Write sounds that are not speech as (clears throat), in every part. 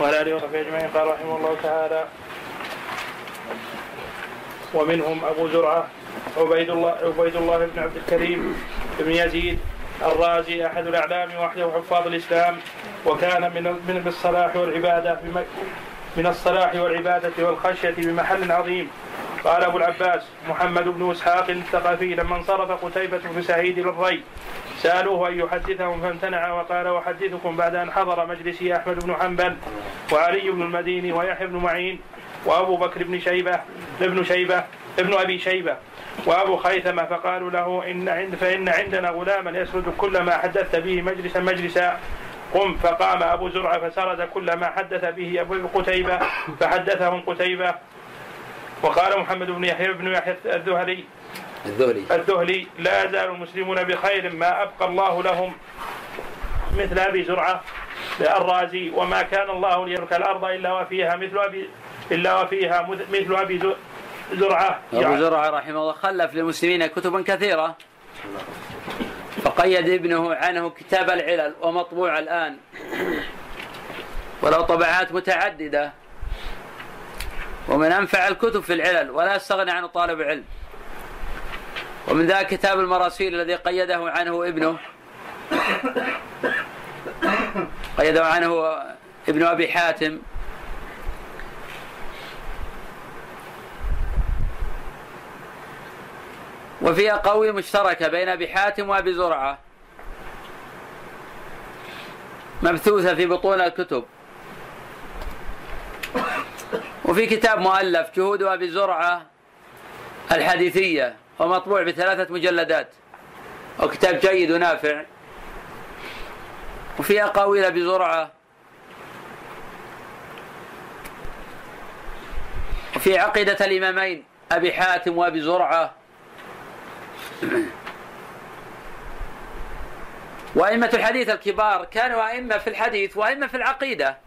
وعلى اله وصحبه اجمعين قال رحمه الله تعالى ومنهم أبو زرعة عبيد الله عبيد الله بن عبد الكريم بن يزيد الرازي أحد الأعلام وحده حفاظ الإسلام وكان من من بالصلاح والعبادة من الصلاح والعبادة والخشية بمحل عظيم. قال أبو العباس محمد بن إسحاق الثقفي لما انصرف قتيبة بن سعيد للري سألوه أن يحدثهم فامتنع وقال أحدثكم بعد أن حضر مجلسي أحمد بن حنبل وعلي بن المديني ويحيى بن معين وأبو بكر بن شيبة ابن شيبة ابن أبي شيبة وأبو خيثمة فقالوا له إن عند فإن عندنا غلاما يسرد كل ما حدثت به مجلسا مجلسا قم فقام أبو زرعة فسرد كل ما حدث به أبو قتيبة فحدثهم قتيبة وقال محمد بن يحيى بن يحيى الذهلي. الذهلي. الذهلي لا يزال المسلمون بخير ما أبقى الله لهم مثل أبي زرعة الرازي وما كان الله ليترك الأرض إلا وفيها مثل أبي إلا وفيها مثل أبي زرعة. أبو زرعة رحمه الله خلف للمسلمين كتبا كثيرة. فقيد ابنه عنه كتاب العلل ومطبوع الآن. ولو طبعات متعددة. ومن أنفع الكتب في العلل ولا يستغني عنه طالب علم. ومن ذلك كتاب المراسيل الذي قيده عنه ابنه قيده عنه ابن أبي حاتم. وفيها قوي مشتركة بين أبي حاتم وأبي زرعة مبثوثة في بطون الكتب. وفي كتاب مؤلف جهود أبي زرعة الحديثية ومطبوع بثلاثة مجلدات. وكتاب جيد ونافع. وفي أقاويل أبي زرعة. وفي عقيدة الإمامين أبي حاتم وأبي زرعة. وأئمة الحديث الكبار كانوا أئمة في الحديث وأئمة في العقيدة.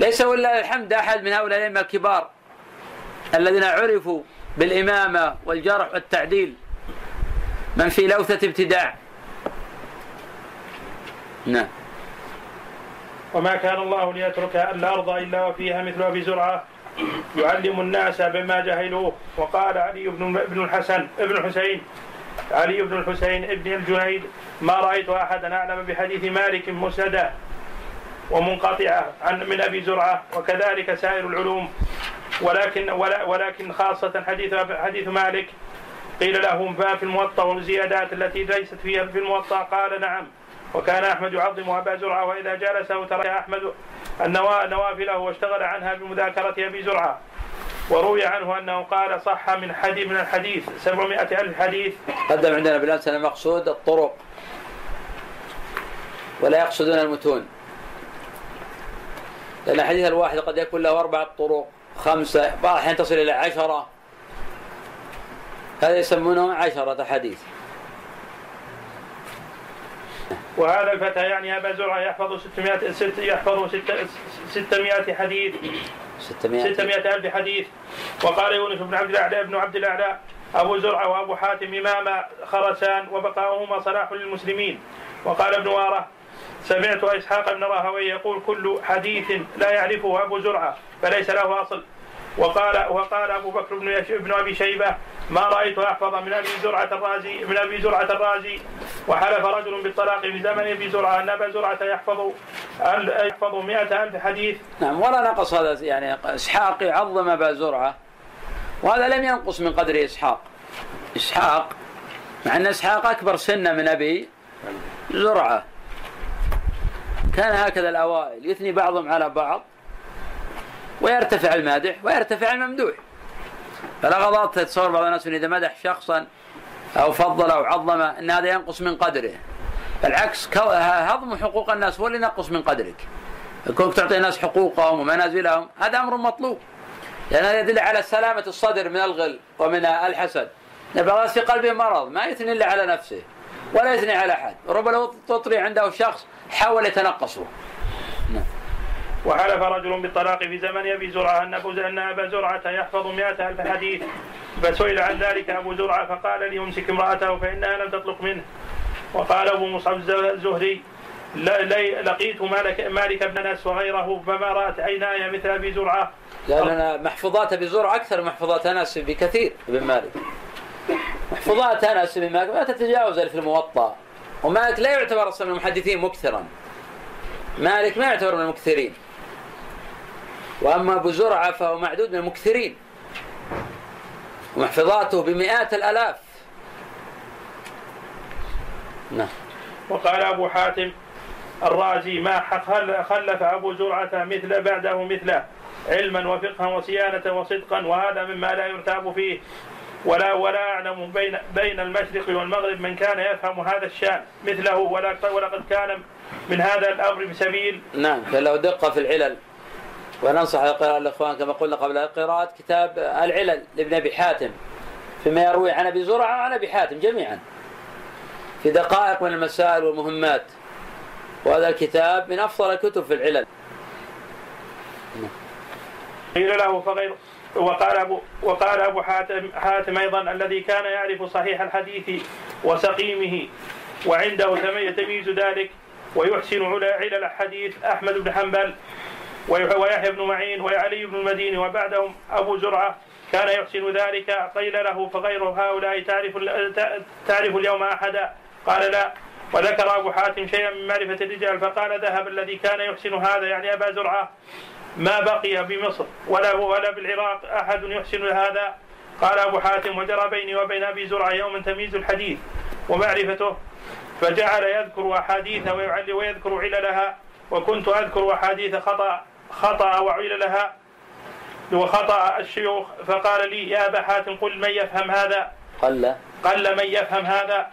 ليس ولله الحمد أحد من هؤلاء الأئمة الكبار الذين عرفوا بالإمامة والجرح والتعديل من في لوثة ابتداع. نعم. وما كان الله ليترك الأرض إلا وفيها مثل أبي زرعة يعلم الناس بما جهلوه وقال علي بن ابن الحسن ابن الحسين علي بن الحسين ابن الجنيد ما رأيت أحدا أعلم بحديث مالك مسندا ومنقطعة عن من أبي زرعة وكذلك سائر العلوم. ولكن ولكن خاصة حديث حديث مالك قيل له ما في الموطأ والزيادات التي ليست فيها في الموطأ؟ قال نعم. وكان أحمد يعظم أبا زرعة وإذا جالسه ترك أحمد نوافله واشتغل عنها بمذاكرة أبي زرعة. وروي عنه أنه قال صح من حديث من الحديث 700 ألف حديث. قدم عندنا بالأمس المقصود الطرق. ولا يقصدون المتون. لأن الحديث الواحد قد يكون له أربعة طرق خمسة بعض الأحيان تصل إلى عشرة. هذا يسمونه عشرة حديث. وهذا الفتى يعني أبا زرعة يحفظ 600 ست يحفظ 600 حديث. 600 600 ألف حديث. وقال يونس بن عبد الأعلى بن عبد الأعلى أبو زرعة وأبو حاتم إمام خرسان وبقاؤهما صلاح للمسلمين. وقال ابن وارة سمعت إسحاق بن راهوي يقول كل حديث لا يعرفه أبو زرعة فليس له أصل. وقال وقال أبو بكر بن بن أبي شيبة ما رأيت أحفظ من أبي زرعة الرازي من أبي زرعة الرازي. وحلف رجل بالطلاق في زمن أبي زرعة أن أبا زرعة يحفظ يحفظ 100 ألف حديث. نعم ولا نقص هذا يعني إسحاق يعظم أبا زرعة وهذا لم ينقص من قدر إسحاق. اسحاق مع أن إسحاق أكبر سنا من أبي زرعة. كان هكذا الأوائل يثني بعضهم على بعض ويرتفع المادح ويرتفع الممدوح. فلا غلط تتصور بعض الناس إذا مدح شخصا أو فضل أو عظم أن هذا ينقص من قدره. بالعكس هضم حقوق الناس هو اللي ينقص من قدرك. كونك تعطي الناس حقوقهم ومنازلهم هذا أمر مطلوب. لأن هذا يدل على سلامة الصدر من الغل ومن الحسد. بعض الناس في قلبه مرض ما يثني إلا على نفسه. ولا يثني على أحد. ربما لو تطري عنده شخص حاول يتنقصه. نعم. وحلف رجل بالطلاق في زمن أبي زرعة أن أبو أن أبا زرعة يحفظ مئة ألف حديث. فسئل عن ذلك أبو زرعة فقال ليمسك امرأته فإنها لم تطلق منه. وقال أبو مصعب الزهري لقيت مالك, مالك بن أنس وغيره فما رأت عيناي مثل أبي زرعة. لأن محفوظات أبي زرعة أكثر من محفوظات أنس بكثير بن مالك. محفوظات انس بن مالك ما تتجاوز في الموطأ. ومالك لا يعتبر أصلا من المحدثين مكثرا. مالك ما يعتبر من المكثرين. وأما أبو زرعة فهو معدود من المكثرين. ومحفظاته بمئات الألاف. نعم. وقال أبو حاتم الرازي ما خلف أبو زرعة مثل بعده مثله علما وفقها وصيانة وصدقا وهذا مما لا يرتاب فيه. ولا ولا أعلم بين بين المشرق والمغرب من كان يفهم هذا الشأن مثله ولقد كان من هذا الأمر بسبيل. نعم فله دقه في العلل. وننصح الإخوان كما قلنا قبل القراءة كتاب العلل لابن أبي حاتم فيما يروي عن أبي زرعة وعن أبي حاتم جميعا. في دقائق من المسائل والمهمات. وهذا الكتاب من أفضل الكتب في العلل. قيل له فغير وقال ابو وقال أبو حاتم حاتم أيضا الذي كان يعرف صحيح الحديث وسقيمه وعنده تمييز ذلك ويحسن علل الحديث. أحمد بن حنبل ويحيى بن معين وعلي بن المديني وبعدهم أبو زرعة كان يحسن ذلك. قيل له فغير هؤلاء تعرف تعرف اليوم أحدا؟ قال لا. وذكر أبو حاتم شيئا من معرفة الرجال فقال ذهب الذي كان يحسن هذا يعني أبا زرعة. ما بقي بمصر ولا ولا بالعراق أحد يحسن هذا؟ قال أبو حاتم وجرى بيني وبين أبي زرعه يوما تمييز الحديث ومعرفته فجعل يذكر أحاديث ويعلي ويذكر عللها وكنت أذكر أحاديث خطأ خطأ وعللها وخطأ الشيوخ فقال لي يا أبا حاتم قل من يفهم هذا؟ قل. قل من يفهم هذا؟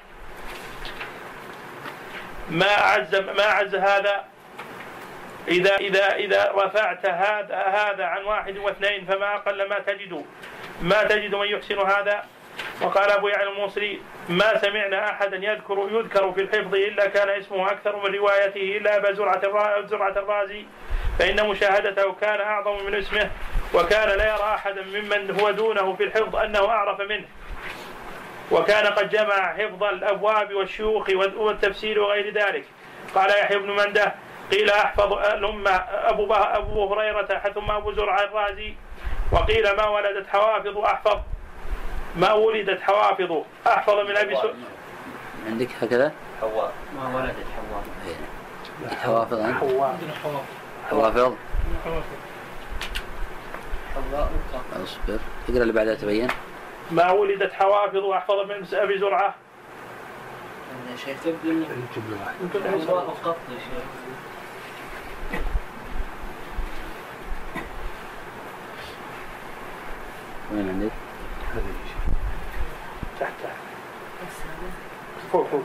ما أعز ما أعز هذا؟ إذا إذا إذا رفعت هذا هذا عن واحد واثنين فما أقل ما تجد. ما تجد من يحسن هذا؟ وقال أبو يعلى الموصلي ما سمعنا أحدا يذكر يذكر في الحفظ إلا كان اسمه أكثر من روايته إلا أبا زرعة الرازي. فإن مشاهدته كان أعظم من اسمه وكان لا يرى أحدا ممن هو دونه في الحفظ أنه أعرف منه. وكان قد جمع حفظ الأبواب والشيوخ والتفسير وغير ذلك. قال يحيى بن مندة قيل أحفظ الأمة أبو, أبو هريرة ثم أبو زرع الرازي. وقيل ما ولدت حوافظ أحفظ. ما ولدت حوافظ أحفظ من أبي سؤال عندك هكذا؟ حواء. ما ولدت حواء. عندك حوافظ؟ حوافظ. حواء أصبر. اقرأ اللي بعدها تبين. ما ولدت حوافظ أحفظ من أبي زرعة. يا شيخ تبدو حواء قط يا شيخ وين عندك؟ تحت تحت. فوق فوق.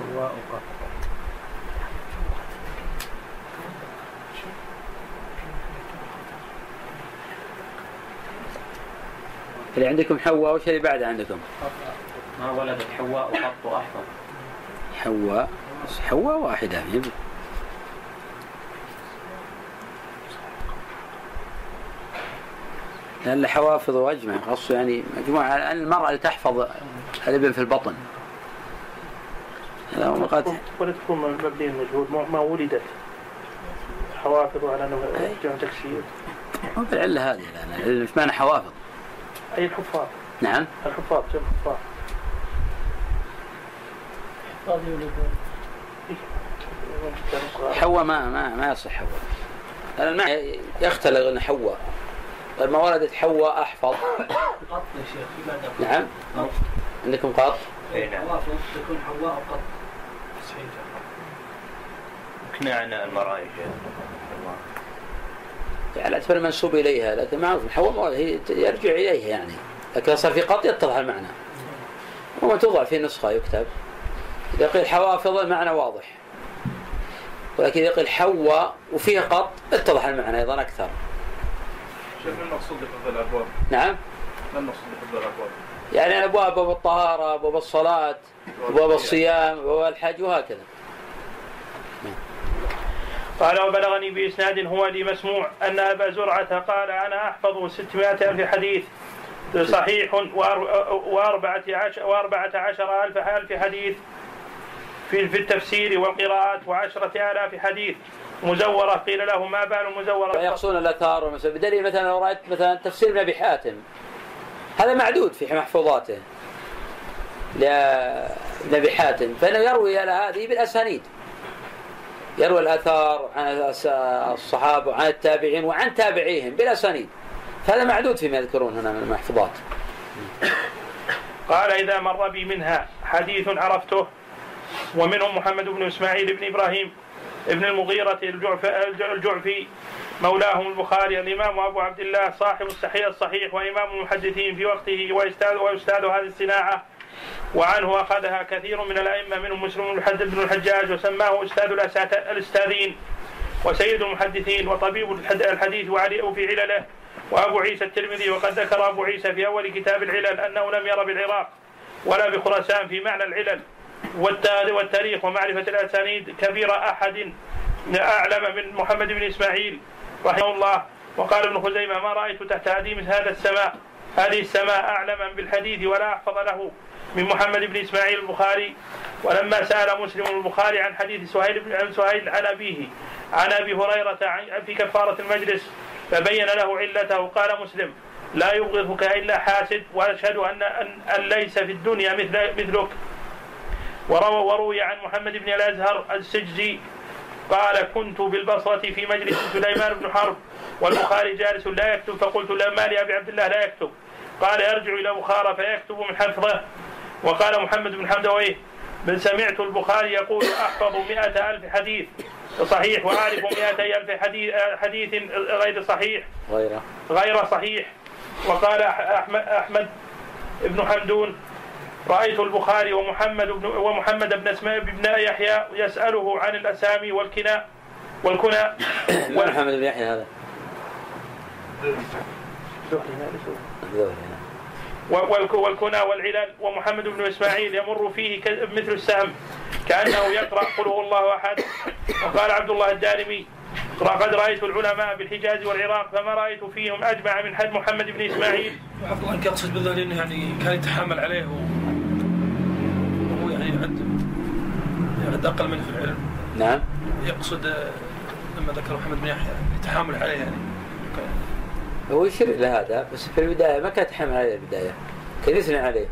اللي عندكم حواء وش اللي بعد عندكم؟ ما ولدت حواء وقط أحفظ حواء حواء واحدة يعني لأن الحوافظ وأجمع خاصة يعني مجموعة المرأة اللي تحفظ الابن في البطن. هذا هو قد ولا تكون مبني المجهول ما ولدت حوافظ على انه جمع تكسير مو بالعلة هذه لأن إيش معنى حوافظ؟ أي الحفاظ. نعم. الحفاظ جمع حفاظ. حواء ما ما ما يصح حواء. لأن المعنى يختلف أن حواء. طيب ما ولدت حواء أحفظ. قط يا شيخ نعم. عندكم قط؟ اي نعم. تكون حواء وقط صحيح اقنعنا شيخ على اعتبار منسوب إليها لكن معروف حواء هي يرجع إليها يعني. لكن صار في قط يتضح المعنى. وما توضع في نسخة يكتب. إذا قيل حوافظ المعنى واضح. ولكن إذا قيل حواء وفيها قط اتضح المعنى أيضا أكثر. شوف المقصود بحفظ الأبواب؟ نعم. ما المقصود بحفظ الأبواب؟ يعني الأبواب ابواب الطهارة ابواب الصلاة ابواب الصيام. ابواب الحج وهكذا. قال وبلغني بإسناد هو لي مسموع أن أبا زرعة قال أنا أحفظ ستمائة ألف حديث صحيح وأربعة عشر, وأربعة عشر ألف ألف حديث في في التفسير والقراءات وعشرة آلاف حديث. مزورة قيل له ما بال المزورة يقصون الأثار ومثلا بدليل مثلا لو رأيت مثلا تفسير ابن أبي حاتم. هذا معدود في محفوظاته لابن أبي حاتم. فإنه يروي على هذه بالأسانيد. يروي الأثار عن الصحابة وعن التابعين وعن تابعيهم بالأسانيد. فهذا معدود فيما يذكرون هنا من المحفوظات. قال إذا مر بي منها حديث عرفته ومنهم محمد بن إسماعيل بن إبراهيم ابن المغيرة الجعفي مولاهم البخاري الإمام أبو عبد الله صاحب الصحيح الصحيح وإمام المحدثين في وقته ويستاذ ويستاذ هذه الصناعة وعنه أخذها كثير من الأئمة منهم مسلم بن الحجاج وسماه أستاذ الأستاذين وسيد المحدثين وطبيب الحديث وعلي في علله وأبو عيسى الترمذي وقد ذكر أبو عيسى في أول كتاب العلل أنه لم ير بالعراق ولا بخراسان في معنى العلل. والتاريخ ومعرفة الأسانيد كبير أحد أعلم من محمد بن إسماعيل رحمه الله. وقال ابن خزيمة ما رأيت تحت هديم هذا السماء؟ هذه السماء أعلما بالحديث ولا أحفظ له من محمد بن إسماعيل البخاري. ولما سأل مسلم البخاري عن حديث سهيل بن سهيل عن أبيه عن أبي هريرة في كفارة المجلس فبين له علته. قال مسلم لا يبغضك إلا حاسد وأشهد أن, أن ليس في الدنيا مثل مثلك. وروى وروي عن محمد بن الأزهر السجزي قال كنت بالبصرة في مجلس سليمان بن حرب والبخاري جالس لا يكتب فقلت لا ما لأبي عبد الله لا يكتب. قال يرجع إلى بخارى فيكتب من حفظه. وقال محمد بن حمدويه بل سمعت البخاري يقول أحفظ مئة ألف حديث صحيح وأعرف مئتي ألف حديث, حديث غير صحيح. غير غير صحيح. وقال أحمد, أحمد بن حمدون رأيت البخاري ومحمد بن ومحمد بن اسماء بن يحيى يسأله عن الأسامي والكنى والكنى. (coughs) محمد بن يحيى هذا؟ والكنى والعلل ومحمد بن إسماعيل يمر فيه مثل السهم كأنه يقرأ قل هو الله أحد. وقال عبد الله الدارمي قد رأيت العلماء بالحجاز والعراق فما رأيت فيهم أجمع من حد محمد بن إسماعيل. عفوا أنك اقصد بالله إنه يعني كان يتحامل عليه وهو يعد أقل منه في العلم. نعم. يقصد لما ذكر محمد بن يحيى يتحامل عليه يعني. هو يشير إلى هذا بس في البداية ما كان يتحمل عليه البداية. كان يثني عليه.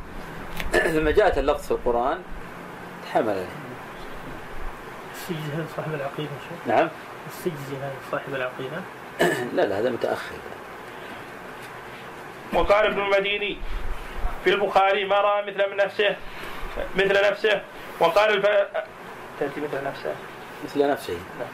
(clears throat) لما جاءت اللفظ في القرآن تحمل عليه. السجزي هذا صاحب العقيدة شيخ؟ نعم. السجزي هذا صاحب العقيدة؟ (clears throat) لا لا هذا متأخر. وقال ابن المديني في البخاري ما رأى مثل من نفسه مثل نفسه. وقال الف... تأتي مثل نفسه. مثل نفسه. نعم.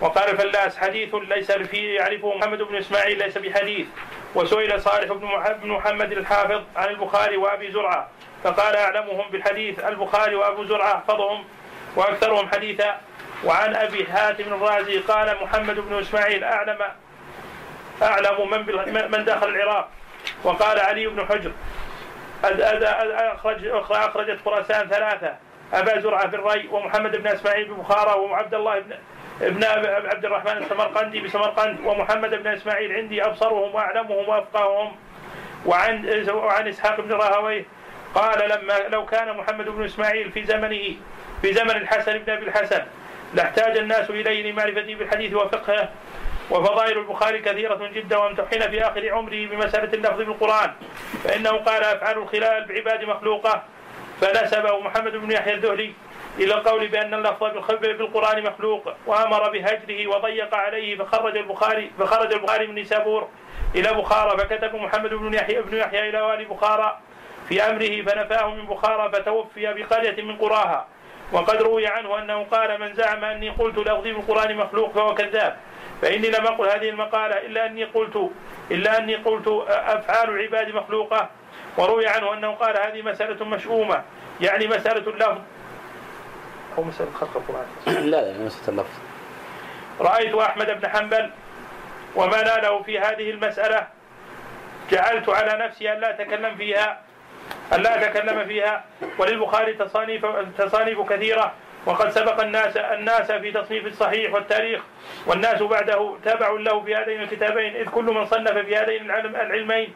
وقال الفلاس حديث ليس فيه يعرفه محمد بن إسماعيل ليس بحديث. وسئل صالح بن محمد الحافظ عن البخاري وأبي زرعة فقال أعلمهم بالحديث البخاري وأبو زرعة احفظهم وأكثرهم حديثا. وعن أبي هاتم الرازي قال محمد بن إسماعيل أعلم أعلم من من دخل العراق. وقال علي بن حجر أخرج أخرجت خراسان ثلاثة. أبا زرعة في الري ومحمد بن إسماعيل ببخارى وعبد الله بن ابن عبد الرحمن السمرقندي بسمرقند ومحمد بن إسماعيل عندي أبصرهم وأعلمهم وأفقههم. وعن وعن إسحاق بن راهويه قال لما لو كان محمد بن إسماعيل في زمنه في زمن الحسن بن أبي الحسن لاحتاج الناس إليه لمعرفته بالحديث وفقهه. وفضائل البخاري كثيرة جدا وامتحن في آخر عمره بمسألة اللفظ بالقرآن. فإنه قال أفعال الخلال بعباد مخلوقة. فنسبه محمد بن يحيى الذهلي إلى القول بأن اللفظ بالقرآن مخلوق وأمر بهجره وضيق عليه فخرج البخاري فخرج البخاري من نيسابور إلى بخارى فكتب محمد بن يحيى بن يحيى إلى والي بخارى في أمره فنفاه من بخارى فتوفي بقرية من قراها. وقد روي عنه أنه قال من زعم أني قلت لفظي بالقرآن مخلوق فهو كذاب فإني لم أقل هذه المقالة إلا أني قلت إلا أني قلت أفعال العباد مخلوقة وروي عنه أنه قال هذه مسألة مشؤومة. يعني مسألة اللفظ أو مسألة خلق القرآن. لا لا مسألة اللفظ رأيت أحمد بن حنبل وما ناله في هذه المسألة. جعلت على نفسي أن لا أتكلم فيها أن لا أتكلم فيها. وللبخاري تصانيف تصانيف كثيرة. وقد سبق الناس الناس في تصنيف الصحيح والتاريخ. والناس بعده تابع له في هذين الكتابين إذ كل من صنف في هذين العلمين.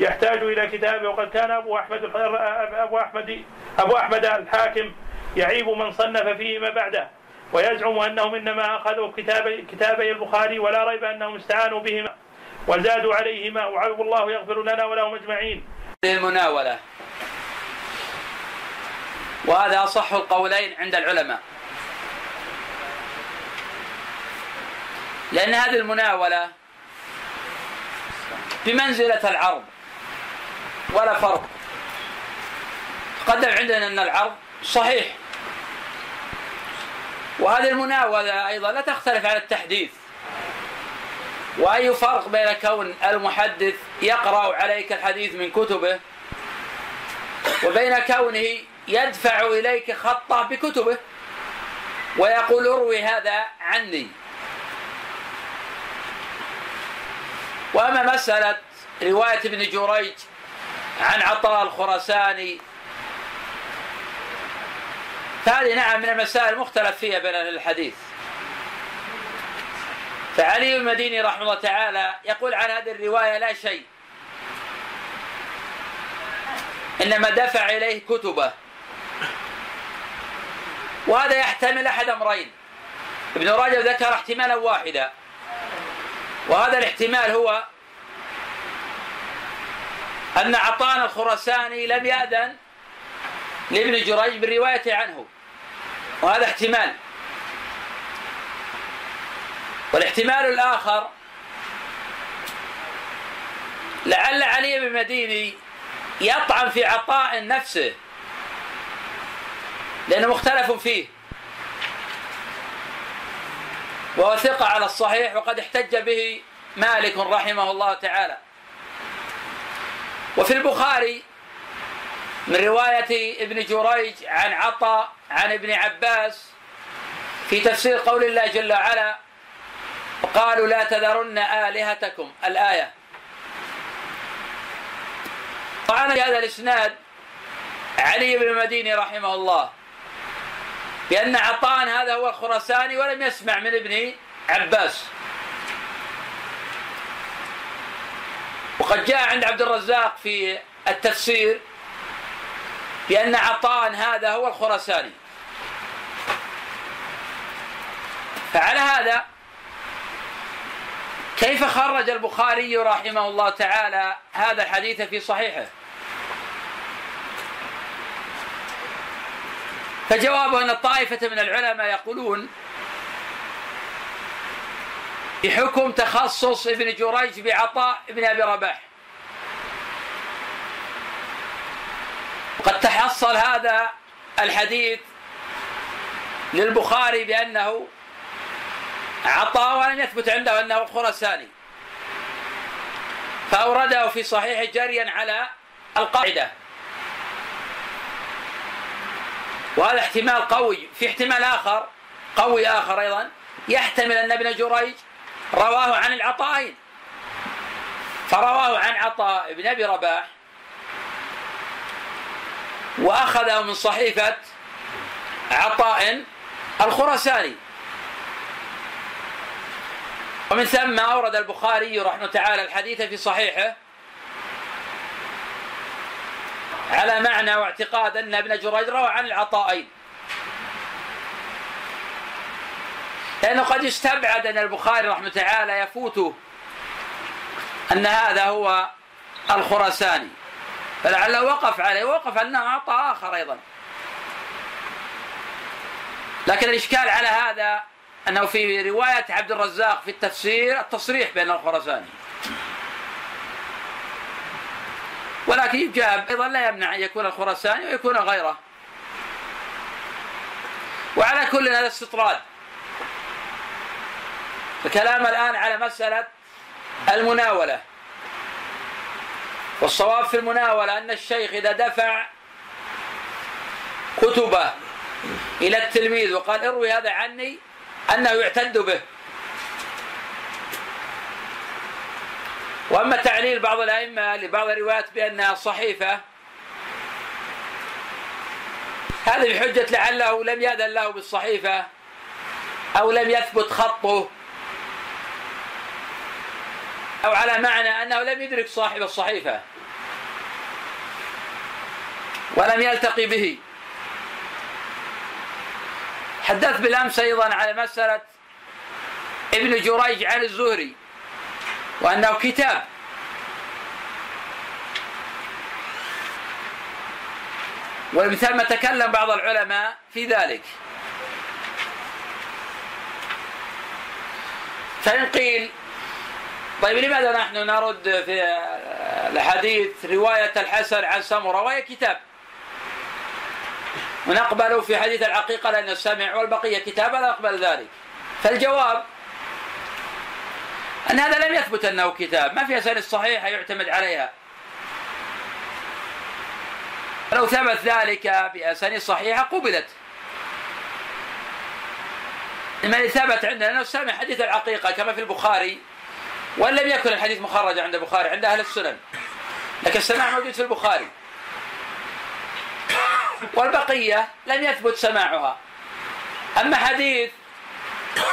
يحتاج إلى كتابه. وقد كان أبو أحمد أبو أحمد أبو أحمد الحاكم يعيب من صنف فيهما بعده ويزعم أنهم إنما أخذوا كتاب كتابي البخاري ولا ريب أنهم استعانوا بهما وزادوا عليهما. وعلم الله يغفر لنا ولهم أجمعين. المناولة. وهذا أصح القولين عند العلماء. لأن هذه المناولة بمنزلة العرض. ولا فرق. تقدم عندنا أن العرض صحيح. وهذه المناولة أيضا لا تختلف عن التحديث. وأي فرق بين كون المحدث يقرأ عليك الحديث من كتبه وبين كونه يدفع إليك خطه بكتبه ويقول اروي هذا عني. وأما مسألة رواية ابن جريج عن عطاء الخرساني فهذه نعم من المسائل المختلف فيها بين أهل الحديث. فعلي المديني رحمه الله تعالى يقول عن هذه الرواية لا شيء. إنما دفع إليه كتبه. وهذا يحتمل أحد أمرين. ابن رجب ذكر احتمالا واحدا. وهذا الاحتمال هو أن عطان الخرساني لم يأذن لابن جريج بالرواية عنه. وهذا احتمال. والاحتمال الآخر لعل علي بن مديني يطعن في عطاء نفسه لأنه مختلف فيه. وهو ثقة على الصحيح وقد احتج به مالك رحمه الله تعالى. وفي البخاري من رواية ابن جريج عن عطاء عن ابن عباس في تفسير قول الله جل وعلا وقالوا لا تذرن آلهتكم الآية. طعن هذا الإسناد علي بن المديني رحمه الله بأن عطان هذا هو الخرساني ولم يسمع من ابن عباس. وقد جاء عند عبد الرزاق في التفسير بأن عطان هذا هو الخرساني فعلى هذا كيف خرج البخاري رحمه الله تعالى هذا الحديث في صحيحه؟ فجوابه أن الطائفة من العلماء يقولون بحكم تخصص ابن جريج بعطاء ابن أبي رباح. قد تحصل هذا الحديث للبخاري بأنه عطاء ولم يثبت عنده أنه الخرساني فأورده في صحيح جريا على القاعدة. وهذا احتمال قوي. في احتمال آخر قوي آخر أيضا يحتمل أن ابن جريج رواه عن العطائين فرواه عن عطاء بن أبي رباح. وأخذه من صحيفة عطاء الخرساني ومن ثم أورد البخاري رحمه تعالى الحديث في صحيحه على معنى واعتقاد أن ابن جريج روى عن العطائين لأنه قد استبعد أن البخاري رحمه تعالى يفوته أن هذا هو الخرساني فلعله وقف عليه وقف أنه أعطى آخر أيضا. لكن الإشكال على هذا أنه في رواية عبد الرزاق في التفسير التصريح بين الخرساني ولكن يجاب أيضا لا يمنع أن يكون الخرساني ويكون غيره. وعلى كل هذا استطراد. الكلام الآن على مسألة المناولة. والصواب في المناولة أن الشيخ إذا دفع كتبه إلى التلميذ وقال اروي هذا عني أنه يعتد به. وأما تعليل بعض الأئمة لبعض الروايات بأنها صحيفة هذا بحجة لعله لم يأذن له بالصحيفة أو لم يثبت خطه. أو على معنى أنه لم يدرك صاحب الصحيفة ولم يلتقي به. حدثت بالأمس أيضا على مسألة ابن جريج عن الزهري وأنه كتاب. ومن ثم تكلم بعض العلماء في ذلك. فإن قيل طيب لماذا نحن نرد في الحديث رواية الحسن عن سمرة وهي كتاب؟ ونقبل في حديث العقيقة لأن السمع والبقية كتاب لا نقبل ذلك. فالجواب أن هذا لم يثبت أنه كتاب. ما في أسانيد صحيحة يعتمد عليها. لو ثبت ذلك بأسانيد صحيحة قبلت. لما ثبت عندنا أنه سمع حديث العقيقة كما في البخاري وإن لم يكن الحديث مخرج عند البخاري عند أهل السنن. لكن السماع موجود في البخاري. والبقية لم يثبت سماعها. أما حديث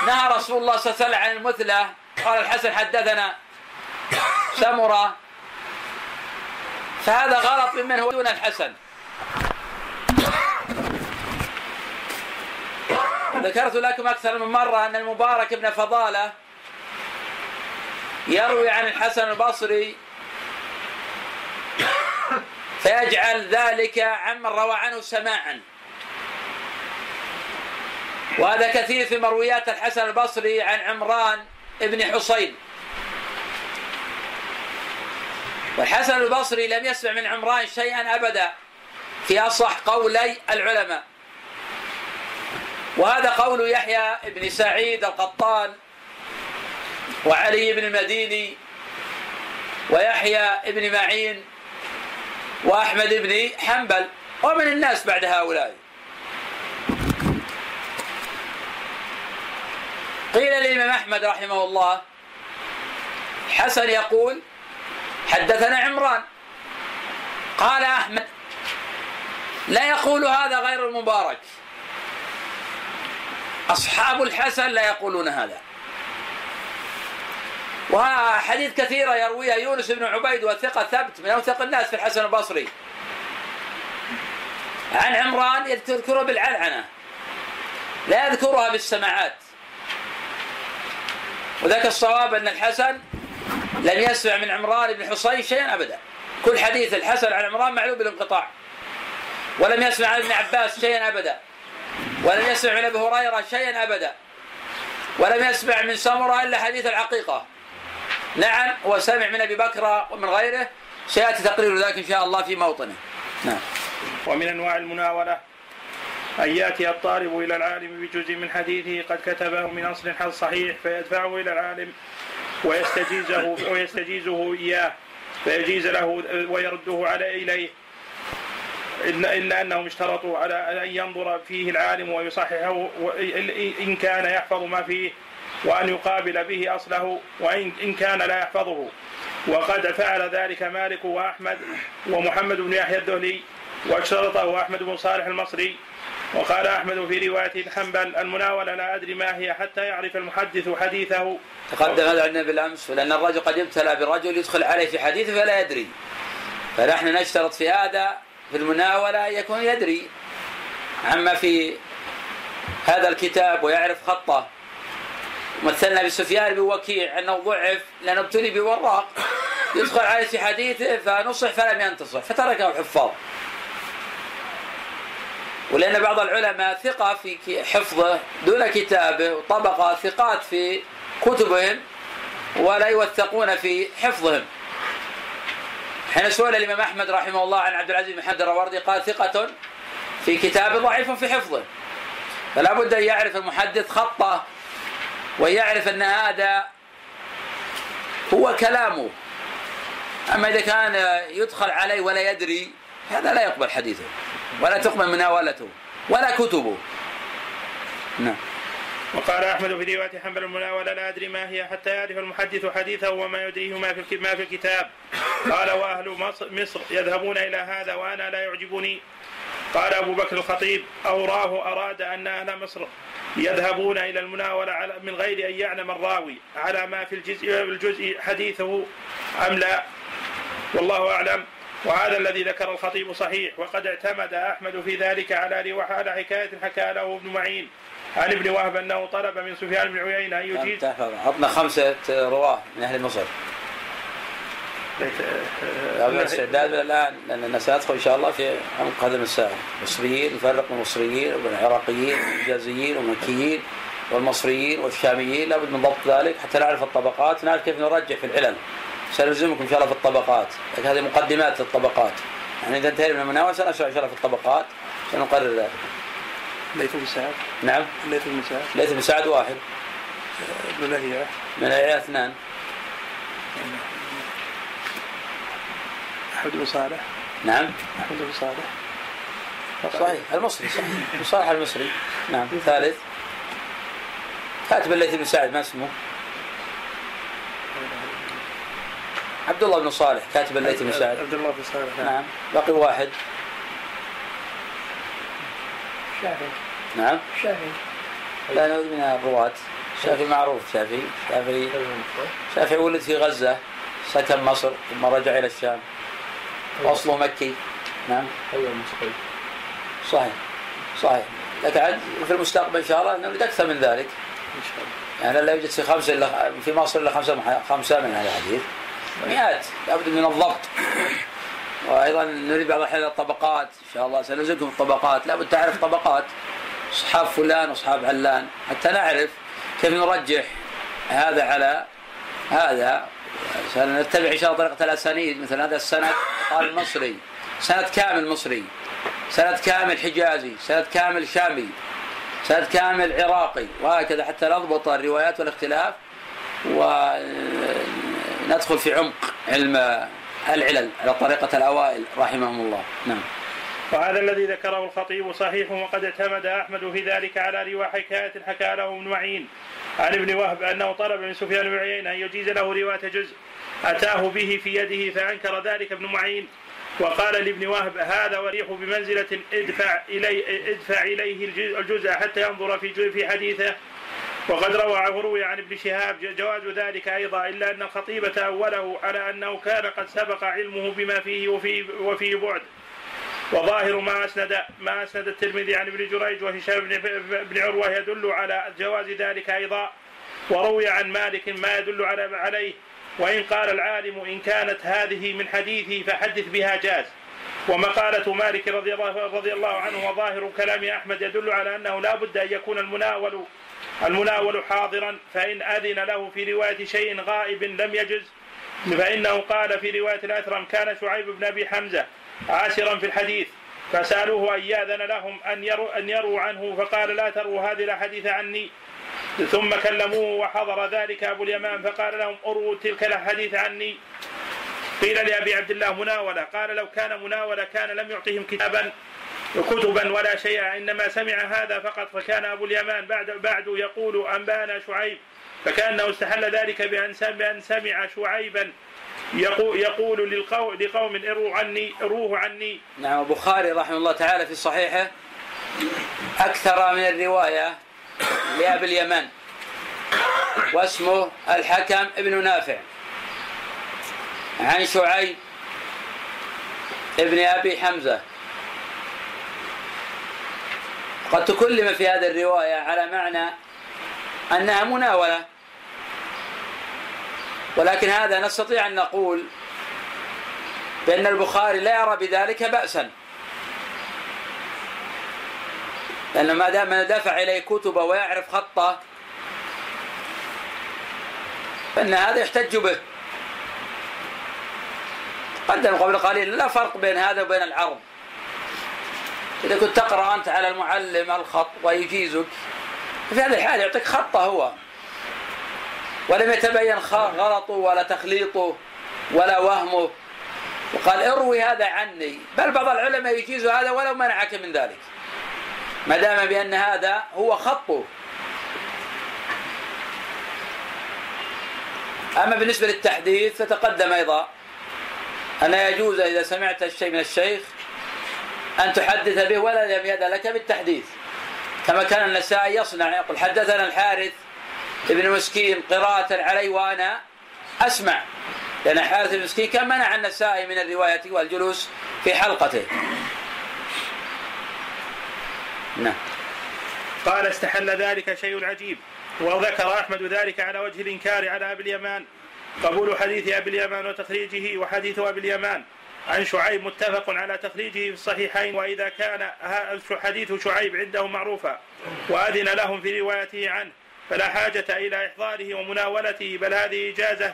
نهى رسول الله صلى الله عليه وسلم عن المثلى قال الحسن حدثنا سمرة. فهذا غلط ممن هو دون الحسن. ذكرت لكم أكثر من مرة أن المبارك بن فضالة يروي عن الحسن البصري فيجعل ذلك عمن روى عنه سماعا. وهذا كثير في مرويات الحسن البصري عن عمران بن حصين. والحسن البصري لم يسمع من عمران شيئا أبدا في أصح قولي العلماء. وهذا قول يحيى بن سعيد القطان وعلي بن المديني ويحيى بن معين وأحمد بن حنبل ومن الناس بعد هؤلاء. قيل للإمام أحمد رحمه الله حسن يقول حدثنا عمران. قال أحمد لا يقول هذا غير المبارك. أصحاب الحسن لا يقولون هذا. وحديث كثيرة يرويها يونس بن عبيد وثقة ثبت من أوثق الناس في الحسن البصري. عن عمران يذكره بالعنعنة. لا يذكرها بالسماعات. وذاك الصواب أن الحسن لم يسمع من عمران بن حصين شيئا أبدا. كل حديث الحسن عن عمران معلوم بالانقطاع. ولم يسمع عن ابن عباس شيئا أبدا. ولم يسمع من أبي هريرة شيئا أبدا. ولم يسمع من سمرة إلا حديث العقيقة. نعم هو سمع من أبي بكر ومن غيره. سيأتي تقرير ذلك إن شاء الله في موطنه. نعم. ومن أنواع المناولة أن يأتي الطالب إلى العالم بجزء من حديثه قد كتبه من أصل صحيح فيدفعه إلى العالم ويستجيزه (laughs) ويستجيزه إياه فيجيز له ويرده على إليه. إلا أنهم اشترطوا على أن ينظر فيه العالم ويصححه إن كان يحفظ ما فيه. وأن يقابل به أصله وإن إن كان لا يحفظه. وقد فعل ذلك مالك وأحمد ومحمد بن يحيى الدهلي واشترطه أحمد بن صالح المصري. وقال أحمد في رواية حنبل المناولة لا أدري ما هي حتى يعرف المحدث حديثه. تقدم هذا عندنا بالأمس؟ لأن الرجل قد يبتلى برجل يدخل عليه في حديثه فلا يدري. فنحن نشترط في هذا في المناولة يكون يدري. عما في هذا الكتاب ويعرف خطه مثلنا بسفيان بن وكيع أنه ضعف لأنه ابتلي بوراق. (laughs) يدخل عليه في حديثه فنصح فلم ينتصح فتركه الحفاظ ولأن بعض العلماء ثقة في حفظه دون كتابه وطبقة ثقات في كتبهم ولا يوثقون في حفظهم. حين سئل الامام أحمد رحمه الله عن عبد العزيز بن حمد الروردي قال ثقة في كتابه ضعيف في حفظه. فلا بد أن يعرف المحدث خطه ويعرف أن هذا هو كلامه. أما إذا كان يدخل عليه ولا يدري هذا لا يقبل حديثه ولا تقبل مناولته ولا كتبه. نعم. وقال أحمد في رواية حنبل المناولة لا أدري ما هي حتى يعرف المحدث حديثه وما يدريه ما في ما في الكتاب. قال وأهل مصر يذهبون إلى هذا وأنا لا يعجبني قال أبو بكر الخطيب أوراه أراد أن أهل مصر يذهبون إلى المناولة من غير أن يعلم الراوي على ما في الجزء الجزء حديثه أم لا. والله أعلم. وهذا الذي ذكر الخطيب صحيح. وقد اعتمد أحمد في ذلك على على حكاية حكى له ابن معين عن ابن وهب أنه طلب من سفيان بن عيينة أن يجيز عطنا خمسة رواة من أهل مصر. لا بأس استعداد من الآن لأننا سندخل إن شاء الله في عمق هذا المسائل المصريين نفرق بين المصريين والعراقيين والحجازيين والمكيين والمصريين والشاميين. لابد من ضبط ذلك حتى نعرف الطبقات نعرف كيف نرجح في العلل سنلزمكم إن شاء الله في الطبقات. لكن هذه مقدمات الطبقات يعني إذا انتهينا من المناولة سنشرح إن شاء الله في الطبقات. سنقرر ذلك. ليث بن سعد نعم. ليث بن سعد ليث بن سعد واحد. ابن لهيعة من العيال اثنان. أحمد بن صالح. نعم. أحمد بن صالح. صحيح المصري صحيح. صالح المصري. نعم ثالث. كاتب الليث بن سعد ما اسمه؟ عبد الله بن صالح كاتب الليث بن سعد. عبد الله بن صالح نعم. نعم. بقي واحد. شافعي. نعم. شافعي. لا نعوذ من الرواة. شافعي معروف شافعي. شافعي. شافعي ولد في غزة سكن مصر ثم رجع إلى الشام. وأصله مكي. نعم. أيوه صحيح. صحيح. لكن في المستقبل إن شاء الله نريد أكثر من ذلك. إن شاء الله. يعني لا يوجد في خمسة إلا في مصر إلا خمسة خمسة من أهل الحديث. مئات. لابد من الضبط. وأيضا نريد بعض الأحيان الطبقات. إن شاء الله سنلزمكم الطبقات. لابد تعرف طبقات. أصحاب فلان وأصحاب علان. حتى نعرف كيف نرجح هذا على هذا. سنتبع إن شاء الله طريقة الأسانيد. مثل هذا السند قال المصري سند كامل مصري سند كامل حجازي سند كامل شامي سند كامل عراقي وهكذا حتى نضبط الروايات والاختلاف وندخل في عمق علم العلل على طريقة الأوائل رحمهم الله. نعم. وهذا الذي ذكره الخطيب صحيح وقد اعتمد أحمد في ذلك على روايه حكايه حكى له ابن معين عن ابن وهب أنه طلب من سفيان بن عيينة أن يجيز له رواية جزء أتاه به في يده فأنكر ذلك ابن معين وقال لابن وهب هذا وريح بمنزلة ادفع الي ادفع إليه الجزء- حتى ينظر في في حديثه. وقد روى روي عن ابن شهاب جواز ذلك أيضا إلا أن الخطيب تأوله على أنه كان قد سبق علمه بما فيه وفيه وفيه بعد. وظاهر ما اسند ما أسند الترمذي عن ابن جريج وهشام بن عروة يدل على جواز ذلك أيضا. وروي عن مالك ما يدل على عليه. وإن قال العالم إن كانت هذه من حديثي فحدث بها جاز. ومقالة مالك رضي الله رضي الله عنه وظاهر كلام أحمد يدل على أنه لا بد أن يكون المناول المناول حاضرا. فإن أذن له في رواية شيء غائب لم يجز. فإنه قال في رواية الأثرم كان شعيب بن أبي حمزة عاشرا في الحديث فسألوه ان ياذن لهم أن يروا أن يروا عنه فقال لا تروا هذه الاحاديث عني. ثم كلموه وحضر ذلك أبو اليمان فقال لهم اروا تلك الاحاديث عني. قيل لأبي عبد الله مناولة قال لو كان مناولة كان لم يعطهم كتابا كتبا ولا شيئا إنما سمع هذا فقط فكان أبو اليمان بعد بعد يقول أنبانا شعيب فكأنه استحل ذلك بأن سمع شعيبا. يقول, يقول لقوم اروا عني اروه عني. نعم البخاري رحمه الله تعالى في صحيحه أكثر من الرواية لأبي اليمن واسمه الحكم ابن نافع. عن شعيب ابن أبي حمزة. قد تكلم في هذه الرواية على معنى أنها مناولة. ولكن هذا نستطيع أن نقول بأن البخاري لا يرى بذلك بأسا. لأن ما دام دفع إليه كتبه ويعرف خطه فإن هذا يحتج به. قدم قبل قليل لا فرق بين هذا وبين العرض. إذا كنت تقرأ أنت على المعلم الخط ويجيزك في هذه الحالة يعطيك خطه هو. ولم يتبين غلطه ولا تخليطه ولا وهمه. وقال اروي هذا عني. بل بعض العلماء يجيز هذا ولو منعك من ذلك. ما دام بأن هذا هو خطه. أما بالنسبة للتحديث فتقدم أيضا أن يجوز إذا سمعت الشيء من الشيخ أن تحدث به ولا يدع لك بالتحديث. كما كان النسائي يصنع يقول حدثنا الحارث ابن مسكين قراءة علي وأنا أسمع لأن حارث بن مسكين كان منع النسائي من الرواية والجلوس في حلقته. نعم. قال استحل ذلك شيء عجيب وذكر أحمد ذلك على وجه الإنكار على أبي اليمان. قبول حديث أبي اليمان وتخريجه وحديث أبي اليمان. عن شعيب متفق على تخريجه في الصحيحين وإذا كان حديث شعيب عنده معروفا وأذن لهم في روايته عنه. فلا حاجة إلى إحضاره ومناولته بل هذه إجازة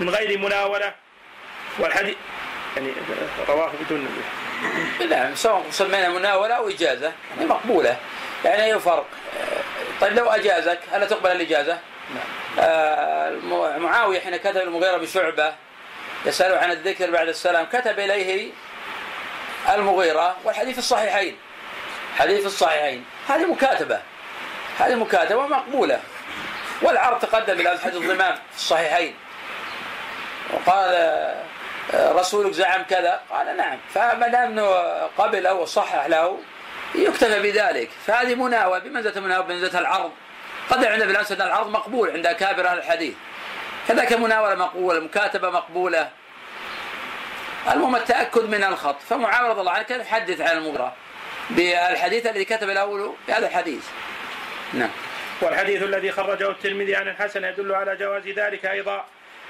من غير مناولة. والحديث يعني رواه بدون لا سواء سمينا مناولة أو إجازة يعني مقبولة. يعني أي فرق؟ طيب لو أجازك هل تقبل الإجازة؟ آه معاوية حين كتب المغيرة بشعبة يسأله عن الذكر بعد السلام كتب إليه المغيرة والحديث الصحيحين. حديث الصحيحين. هذه مكاتبة. هذه مكاتبة مقبولة. والعرض تقدم إلى حديث الضمام في الصحيحين. وقال آه، رسولك زعم كذا؟ قال نعم. فما دام قبله وصحح له يكتفى بذلك. فهذه مناوة. بمنزلة مناوة؟ بمنزلة العرض. قد عند في الأنسة العرض مقبول عند أكابر أهل الحديث. كذلك مناولة مقبولة مكاتبة مقبولة. المهم التأكد من الخط. فمعاوية رضي الله عنه كان يحدث عن المغرى بالحديث الذي كتب الأول بهذا الحديث. نعم. والحديث الذي خرجه الترمذي عن الحسن يدل على جواز ذلك أيضا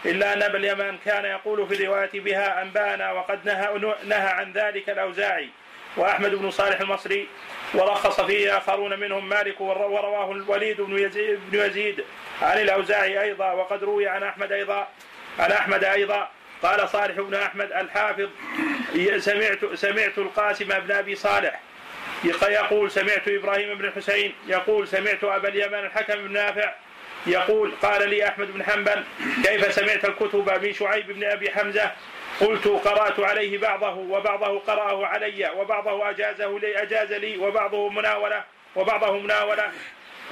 إلا أن أبا اليمان كان يقول في الرواية بها أنبأنا وقد نهى, نهى عن ذلك الأوزاعي وأحمد بن صالح المصري ورخص فيه آخرون منهم مالك ورواه الوليد بن يزيد, بن يزيد عن الأوزاعي أيضا وقد روي عن أحمد أيضا عن أحمد أيضا. قال صالح بن أحمد الحافظ سمعت سمعت القاسم بن أبي صالح يقول سمعت إبراهيم بن الحسين يقول سمعت أبا اليمن الحكم بن نافع يقول قال لي أحمد بن حنبل كيف سمعت الكتب من شعيب بن أبي حمزة؟ قلت قرأت عليه بعضه وبعضه قرأه علي وبعضه أجازه لي أجاز لي وبعضه مناولة وبعضه مناولة.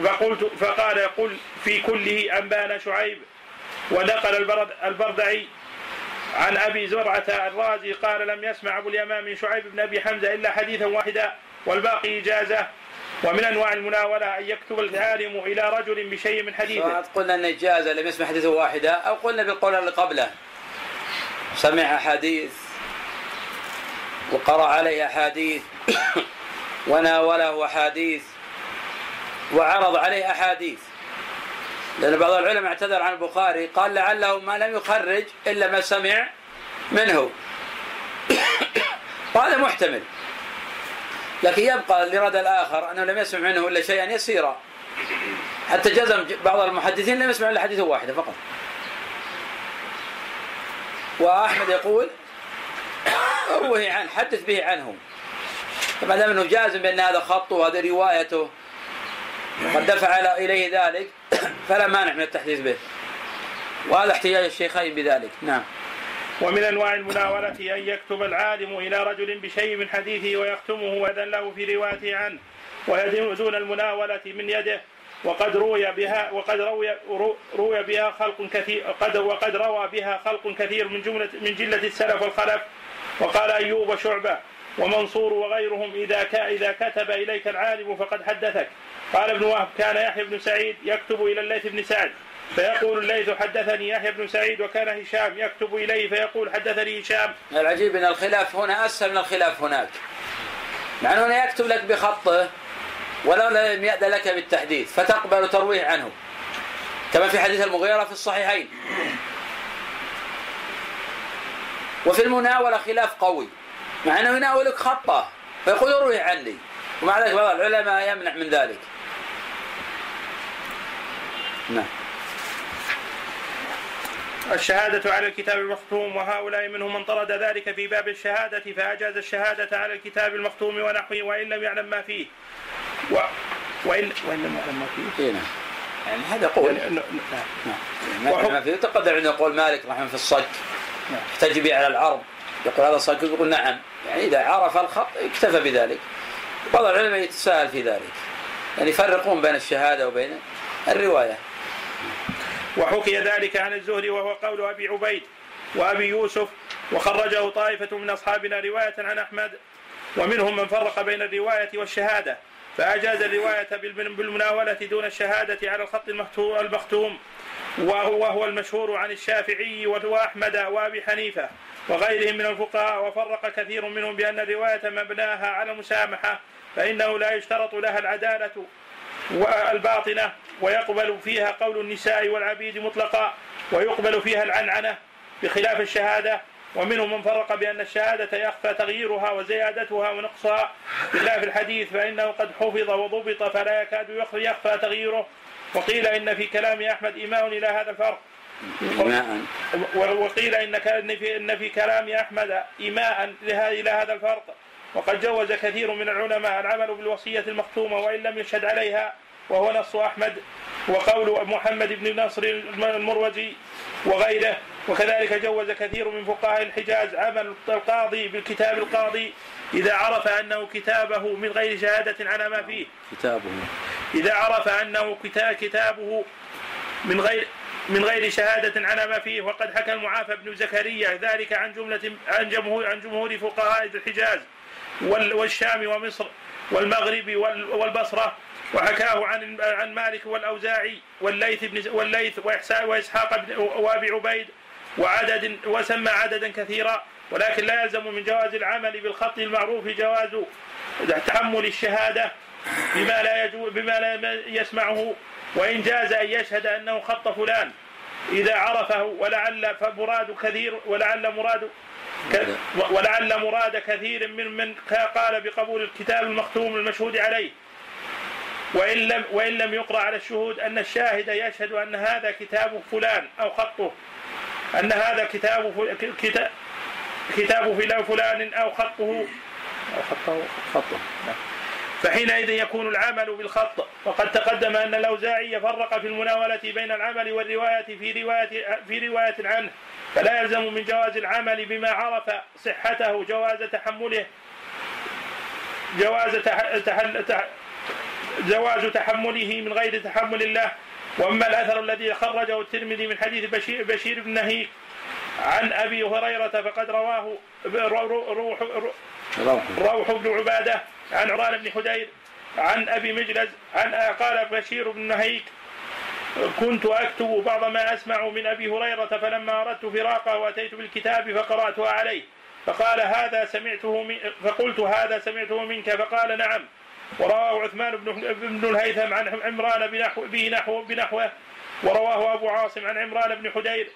فقلت فقال قل في كله أنبانا شعيب. ونقل البرد البردعي عن أبي زرعة الرازي قال لم يسمع أبو اليمان من شعيب بن أبي حمزة إلا حديثا واحدا. والباقي إجازة. ومن أنواع المناولة أن يكتب العالم إلى رجل بشيء من حديثه. قلنا أن إجازة لم يسمع حديثا واحدا أو قلنا بالقول اللي قبله. سمع أحاديث وقرأ عليه أحاديث (coughs) وناوله أحاديث وعرض عليه أحاديث. لأن بعض العلماء اعتذر عن البخاري قال لعله ما لم يخرج إلا ما سمع منه. (coughs) وهذا محتمل. لكن يبقى لرد الآخر أنه لم يسمع منه إلا شيئا يسيرا. حتى جزم بعض المحدثين لم يسمعوا إلا حديثا واحدا فقط. وأحمد يقول روه عنه حدث به عنه فما دام إنه جازم بأن هذا خطه وهذه روايته قد دفع إليه ذلك (coughs) فلا مانع من التحديث به. وهذا احتجاج الشيخين بذلك. نعم. ومن أنواع المناولة أن يكتب العالم إلى رجل بشيء من حديثه ويختمه واذن له في روايته عنه ويدون المناولة من يده وقد روي بها وقد روي روي بها خلق كثير قد وقد روى بها خلق كثير من جملة من جلة السلف والخلف وقال أيوب وشعبة ومنصور وغيرهم إذا إذا كتب إليك العالم فقد حدثك. قال ابن وهب كان يحيى بن سعيد يكتب إلى الليث بن سعد. فيقول الليث حدثني يحيى بن سعيد وكان هشام يكتب إليه فيقول حدثني هشام. العجيب أن الخلاف هنا أسهل من الخلاف هناك. مع أنه يكتب لك بخطه ولو لم يأذن لك بالتحديث فتقبل ترويه عنه. كما في حديث المغيرة في الصحيحين. وفي المناولة خلاف قوي. مع أنه يناولك خطة فيقول اروي عني ومع ذلك بعض العلماء يمنع من ذلك. نعم. الشهادة على الكتاب المختوم وهؤلاء منهم من طرد ذلك في باب الشهادة فأجاز الشهادة على الكتاب المختوم ونحوه وإن لم يعلم ما فيه. و... وإن وإن لم يعلم ما فيه. إيه نعم. يعني هذا قول. نعم نعم. ما فيه. تقدر عندنا قول مالك رحمه في الصك نعم. يحتج به على العرض. يقول هذا صك يقول نعم. يعني إذا عرف الخط اكتفى بذلك. بعض العلماء يتساءل في ذلك. يعني يفرقون بين الشهادة وبين الرواية. وحكي ذلك عن الزهري وهو قول أبي عبيد وأبي يوسف وخرجه طائفة من أصحابنا رواية عن أحمد ومنهم من فرق بين الرواية والشهادة فأجاز الرواية بالمناولة دون الشهادة على الخط المختوم وهو, وهو المشهور عن الشافعي وأحمد وأبي حنيفة وغيرهم من الفقهاء وفرق كثير منهم بأن الرواية مبناها على المسامحة فإنه لا يشترط لها العدالة والباطنة ويقبل فيها قول النساء والعبيد مطلقا ويقبل فيها العنعنة بخلاف الشهادة. ومنهم من فرق بأن الشهادة يخفى تغييرها وزيادتها ونقصها. بخلاف الحديث فإنه قد حفظ وضبط فلا يكاد يخفى تغييره. وقيل إن في كلام أحمد إيماء إلى هذا الفرق. وقيل إن في إن في كلام أحمد إيماء إلى هذا الفرق. وقد جوز كثير من العلماء العمل بالوصية المختومة وإن لم يشهد عليها. وهو نص أحمد وقول محمد بن نصر المروزي وغيره. وكذلك جوز كثير من فقهاء الحجاز عمل القاضي بالكتاب القاضي إذا عرف أنه كتابه من غير شهادة على ما فيه. كتابه. إذا عرف أنه كتابه من غير من غير شهادة على ما فيه. وقد حكى المعافى بن زكريا ذلك عن جملة عن جمهور عن جمهور فقهاء الحجاز والشام ومصر والمغرب والبصرة. وحكاه عن عن مالك والأوزاعي والليث بن والليث وإسحاق بن وأبي عبيد وعدد وسمى عددا كثيرا ولكن لا يلزم من جواز العمل بالخط المعروف جواز تحمل الشهادة بما لا بما لا يسمعه وإن جاز أن يشهد أنه خط فلان. إذا عرفه ولعل فمراد كثير ولعل مراد ولعل مراد كثير من من قال بقبول الكتاب المختوم المشهود عليه. وإن لم وإن لم يقرأ على الشهود أن الشاهد يشهد أن هذا كتاب فلان أو خطه. أن هذا كتاب كتاب كتاب فلان أو خطه. أو خطه خطه. فحينئذ يكون العمل بالخط. وقد تقدم أن الأوزاعي يفرق في المناولة بين العمل والرواية في رواية في رواية عنه. فلا يلزم من جواز العمل بما عرف صحته جواز تحمله جواز تحل جواز تحمله من غير تحمل الله. وأما الأثر الذي خرجه الترمذي من حديث بشير, بشير بن نهيك عن أبي هريرة فقد رواه روح روح بن عبادة عن عران بن حدير عن أبي مجلس عن قال بشير بن نهيك كنت أكتب بعض ما أسمع من أبي هريرة فلما أردت فراقه وأتيت بالكتاب فقرأتها عليه. فقال هذا سمعته فقلت هذا سمعته منك. فقال نعم. ورواه عثمان بن بن الهيثم عن عمران بنحو به نحو بنحوه ورواه أبو عاصم عن عمران بن حدير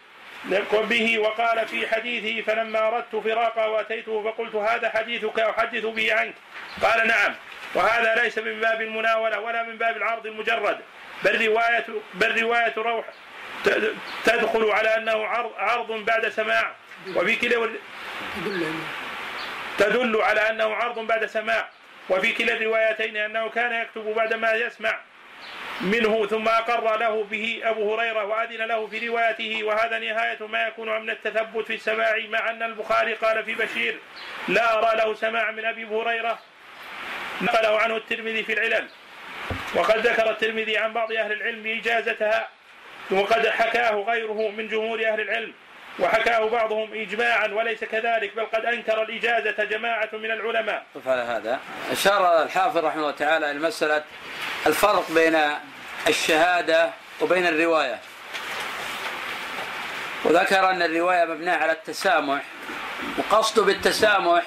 به وقال في حديثه فلما أردت فراقه وأتيته فقلت هذا حديثك أحدث به عنك. قال نعم وهذا ليس من باب المناولة ولا من باب العرض المجرد بل روايه بل رواية روح تدخل على أنه عرض عرض بعد سماع وفي تدل على أنه عرض بعد سماع. وفي كلا الروايتين أنه كان يكتب بعدما يسمع منه ثم أقر له به أبو هريرة وأذن له في روايته وهذا نهاية ما يكون من التثبت في السماع مع أن البخاري قال في بشير لا أرى له سماع من أبي هريرة نقله عنه الترمذي في العلل. وقد ذكر الترمذي عن بعض أهل العلم إجازتها وقد حكاه غيره من جمهور أهل العلم. وحكاه بعضهم إجماعا وليس كذلك بل قد أنكر الإجازة جماعة من العلماء. على هذا أشار الحافظ رحمه الله تعالى إلى مسألة الفرق بين الشهادة وبين الرواية. وذكر أن الرواية مبنية على التسامح وقصده بالتسامح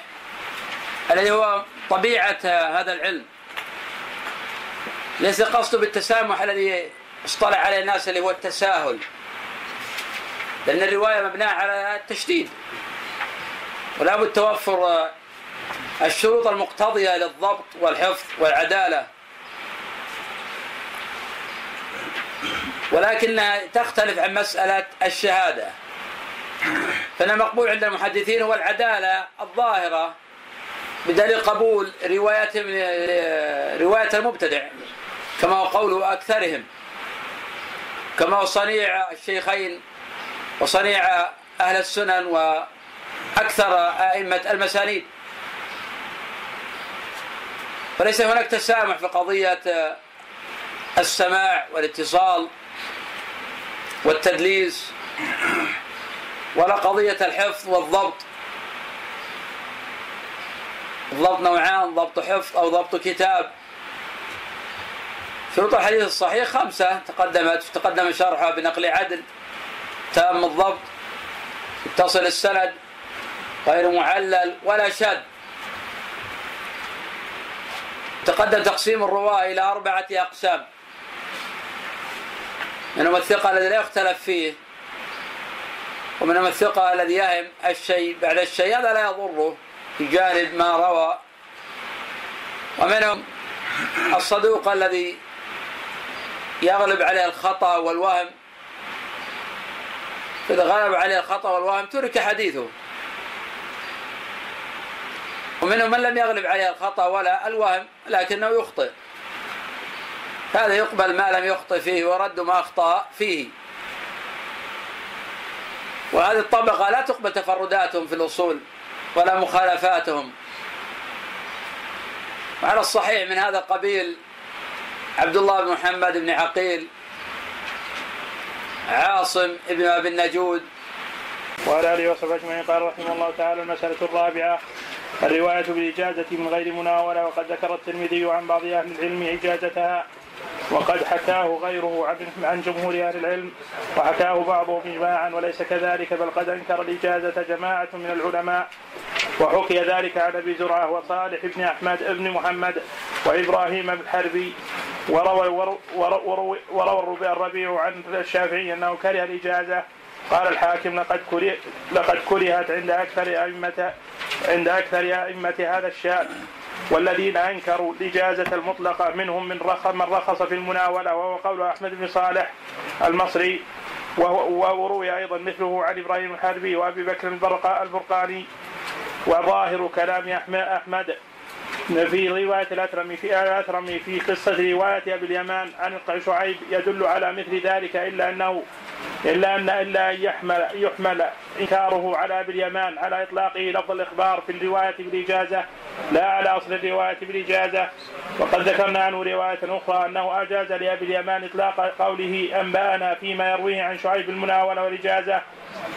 الذي هو طبيعة هذا العلم. ليس قصده بالتسامح الذي اصطلح عليه الناس اللي هو التساهل. لأن الرواية مبناة على التشديد. ولا بد توفر الشروط المقتضية للضبط والحفظ والعدالة. ولكنها تختلف عن مسألة الشهادة. فإن المقبول عند المحدثين هو العدالة الظاهرة بدليل قبول رواية رواية المبتدع كما هو قول أكثرهم. كما هو صنيع الشيخين وصنيع أهل السنن وأكثر أئمة المسانيد. فليس هناك تسامح في قضية السماع والاتصال والتدليس ولا قضية الحفظ والضبط. الضبط نوعان ضبط حفظ أو ضبط كتاب. شروط الحديث الصحيح خمسة تقدمت تقدم شرحها بنقل عدل. تام الضبط اتصل السند غير معلل ولا شد تقدم تقسيم الرواة إلى أربعة أقسام. منهم الثقة الذي لا يختلف فيه ومنهم الثقة الذي يهم الشيء بعد الشيء هذا لا يضره في جانب ما روى. ومنهم الصدوق الذي يغلب عليه الخطأ والوهم إذا غلب عليه الخطأ والوهم ترك حديثه. ومنهم من لم يغلب عليه الخطأ ولا الوهم لكنه يخطئ. هذا يقبل ما لم يخطئ فيه ورد ما أخطأ فيه. وهذه الطبقة لا تقبل تفرداتهم في الأصول ولا مخالفاتهم. وعلى الصحيح من هذا القبيل عبد الله بن محمد بن عقيل عاصم بن أبي النجود. وعلى آله وصحبه أجمعين قال رحمه الله تعالى المسألة الرابعة الرواية بالإجازة من غير مناولة وقد ذكر الترمذي عن بعض أهل العلم إجازتها وقد حكاه غيره عن عن جمهور أهل العلم وحكاه بعضهم اجماعا وليس كذلك بل قد أنكر الإجازة جماعة من العلماء وحكي ذلك عن أبي زرعة وصالح بن أحمد بن محمد وإبراهيم بن حربي وروى وروى, وروى الربيع عن الشافعي أنه كره الإجازة. قال الحاكم لقد كره لقد كرهت عند أكثر ائمه عند أكثر أئمة هذا الشأن والذين أنكروا الإجازة المطلقة منهم من رخص من رخص في المناولة وهو قول أحمد بن صالح المصري وروي أيضا مثله عن إبراهيم الحربي وأبي بكر البرقاني وظاهر كلام أحمد في رواية الأثرمي في الأثرمي في قصة رواية أبي اليمان عن شعيب يدل على مثل ذلك إلا أنه إلا أن إلا أن يحمل يحمل إنكاره على أبي اليمان على إطلاقه لفظ الإخبار في الرواية بالإجازة لا على أصل الرواية بالإجازة وقد ذكرنا عنه رواية أخرى أنه أجاز لأبي اليمان إطلاق قوله أنبأنا فيما يرويه عن شعيب المناولة والإجازة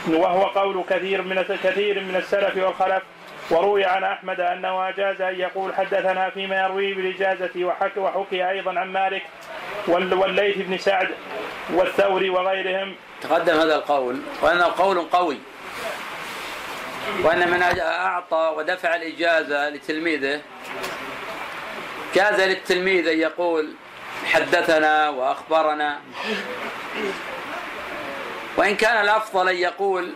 وهو قول كثير من كثير من السلف والخلف. وروي عن أحمد انه اجاز أن يقول حدثنا فيما يرويه بالاجازه وحكي, وحكي أيضا عن مالك والليث بن سعد والثوري وغيرهم. تقدم هذا القول وانه قول قوي. وأن من أعطى ودفع الإجازة لتلميذه. جاز للتلميذ أن يقول حدثنا وأخبرنا. وإن كان الأفضل أن يقول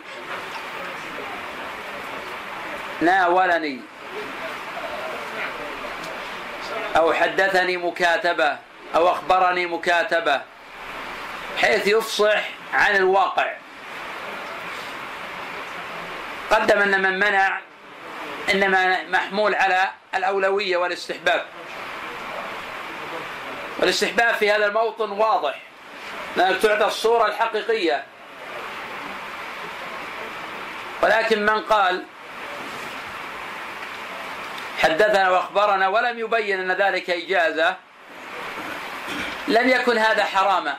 ناولني أو حدثني مكاتبة أو أخبرني مكاتبة. حيث يفصح عن الواقع. قدم أن من منع إنما محمول على الأولوية والاستحباب. والاستحباب في هذا الموطن واضح. لأنك تعطى الصورة الحقيقية. ولكن من قال حدثنا وأخبرنا ولم يبين أن ذلك إجازة. لم يكن هذا حراما.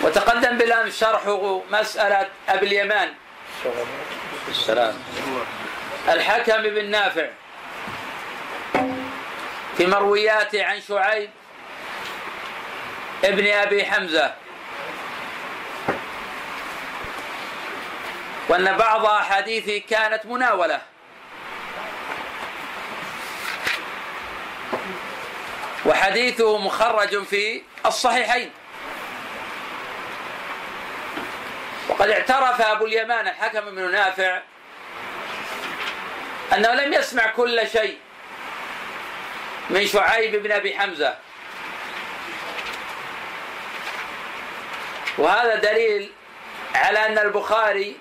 وتقدم بالامس شرح مسألة أبي اليمان. السلام. الحكم بن نافع. في مروياته عن شعيب ابن أبي حمزة. وأن بعض أحاديثه كانت مناولة. وحديثه مخرج في الصحيحين. وقد اعترف أبو اليمان الحكم بن نافع أنه لم يسمع كل شيء من شعيب بن أبي حمزة. وهذا دليل على أن البخاري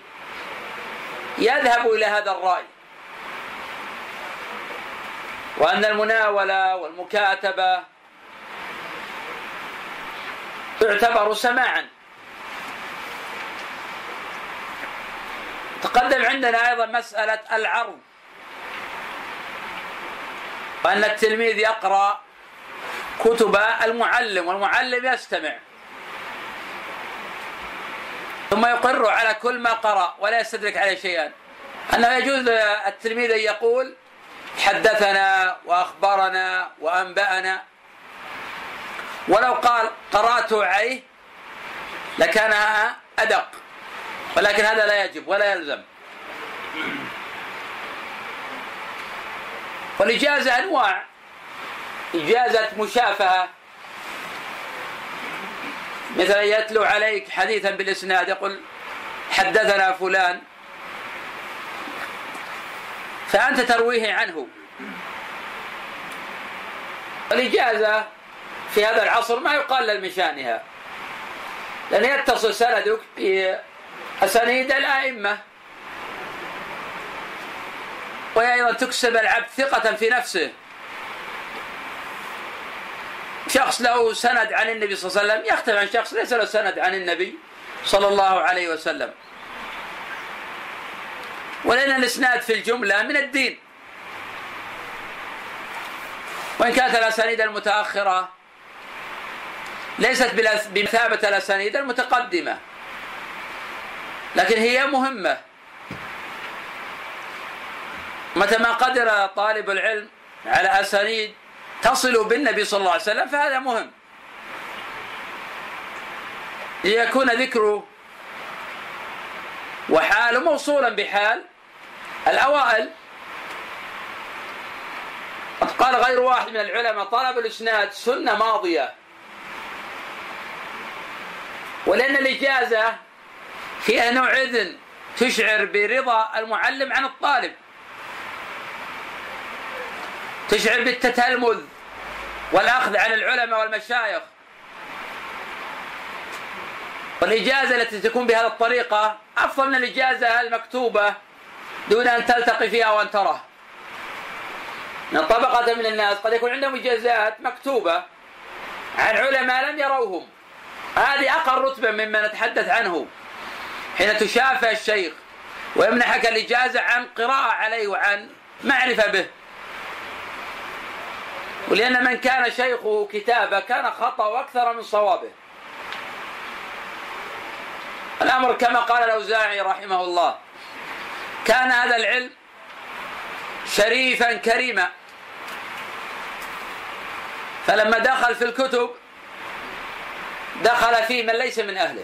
يذهب إلى هذا الرأي. وأن المناولة والمكاتبة تعتبر سماعا. تقدم عندنا أيضا مسألة العرض. وأن التلميذ يقرأ كتب المعلم والمعلم يستمع. ثم يقر على كل ما قرأ ولا يستدرك عليه شيئا. أنه يجوز التلميذ أن يقول حدثنا وأخبرنا وأنبأنا. ولو قال قرأت عليه لكان أدق ولكن هذا لا يجب ولا يلزم. والإجازة أنواع إجازة مشافهة. مثل يتلو عليك حديثا بالإسناد يقول حدثنا فلان. فأنت ترويه عنه. الإجازة في هذا العصر ما يقلل من شأنها لأن يتصل سندك بأسانيد الأئمة. وهي أيضا تكسب العبد ثقة في نفسه. شخص له سند عن النبي صلى الله عليه وسلم يختلف عن شخص ليس له سند عن النبي صلى الله عليه وسلم. ولأن الإسناد في الجملة من الدين. وإن كانت الأسانيد المتأخرة ليست بمثابة الأسانيد المتقدمة لكن هي مهمة. متى ما قدر طالب العلم على أسانيد تصل بالنبي صلى الله عليه وسلم فهذا مهم. ليكون ذكره وحاله موصولا بحال الأوائل. قد قال غير واحد من العلماء طلب الإسناد سنة ماضية. ولأن الإجازة فيها نوع إذن تشعر برضا المعلم عن الطالب. تشعر بالتتلمذ والأخذ عن العلماء والمشايخ. والإجازة التي تكون بهذه الطريقة أفضل من الإجازة المكتوبة دون أن تلتقي فيها وأن تراه. من طبقة من الناس قد يكون عندهم إجازات مكتوبة عن علماء لم يروهم. هذه أقل رتبة مما نتحدث عنه. حين تشافى الشيخ ويمنحك الإجازة عن قراءة عليه وعن معرفة به. ولأن من كان شيخه كتابة كان خطأ أكثر من صوابه. الأمر كما قال الأوزاعي رحمه الله كان هذا العلم شريفا كريما. فلما دخل في الكتب دخل فيه من ليس من أهله.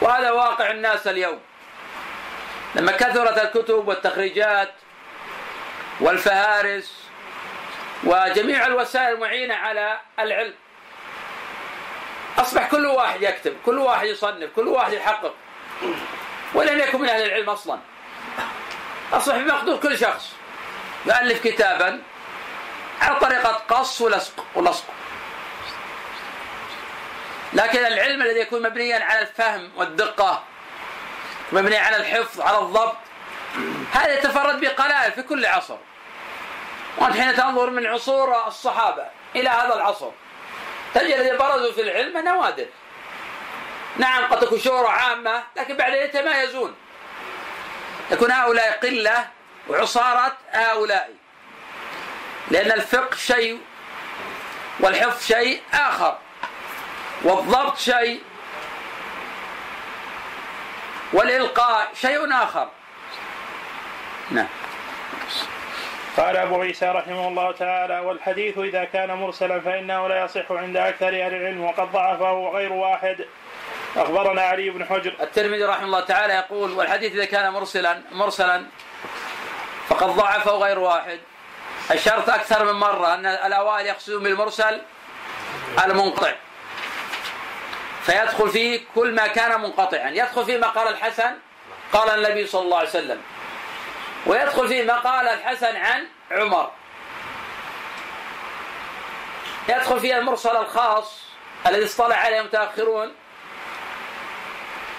وهذا واقع الناس اليوم. لما كثرت الكتب والتخريجات والفهارس وجميع الوسائل المعينة على العلم. أصبح كل واحد يكتب كل واحد يصنف كل واحد يحقق. ولم يكن من أهل العلم أصلا. أصبح بمقدور كل شخص. يؤلف كتابا على طريقة قص ولصق ولصق. لكن العلم الذي يكون مبنيا على الفهم والدقة مبني على الحفظ على الضبط هذا يتفرد بقلائل في كل عصر. وأنت حين تنظر من عصور الصحابة إلى هذا العصر تجد الذي برزوا في العلم نوادر. نعم قد تكون شهرة عامة لكن بعد يتمايزون. يكون هؤلاء قلة وعصارة هؤلاء. لأن الفقه شيء والحفظ شيء آخر والضبط شيء والإلقاء شيء آخر. نعم. قال أبو عيسى رحمه الله تعالى والحديث إذا كان مرسلا فإنه لا يصح عند أكثر أهل العلم وقد ضعفه غير واحد. أخبرنا علي بن حجر. الترمذي رحمه الله تعالى يقول والحديث إذا كان مرسلا مرسلا فقد ضعفه غير واحد. أشرت أكثر من مرة أن الأوائل يقصدون بالمرسل المنقطع. فيدخل فيه كل ما كان منقطعا. يدخل فيه ما قال الحسن قال النبي صلى الله عليه وسلم ويدخل فيه ما قال الحسن عن عمر. يدخل فيه المرسل الخاص الذي اصطلع عليه المتأخرون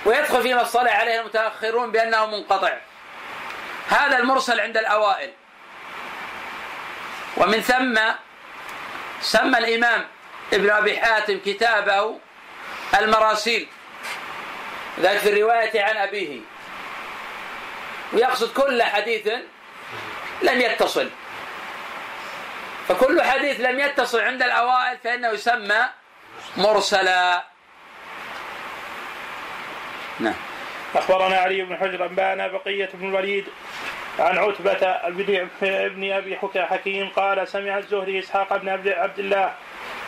ويدخل فيما اصطلع عليه المتأخرون بأنه منقطع. هذا المرسل عند الأوائل. ومن ثم سمى الإمام ابن أبي حاتم كتابه المراسيل ذلك في الرواية عن أبيه. ويقصد كل حديث لم يتصل. فكل حديث لم يتصل عند الأوائل فإنه يسمى مرسلا. نعم. أخبرنا علي بن حجر أنبأنا بقية بن الوليد عن عتبة ابن أبي حكيم قال سمع الزهري إسحاق بن عبد الله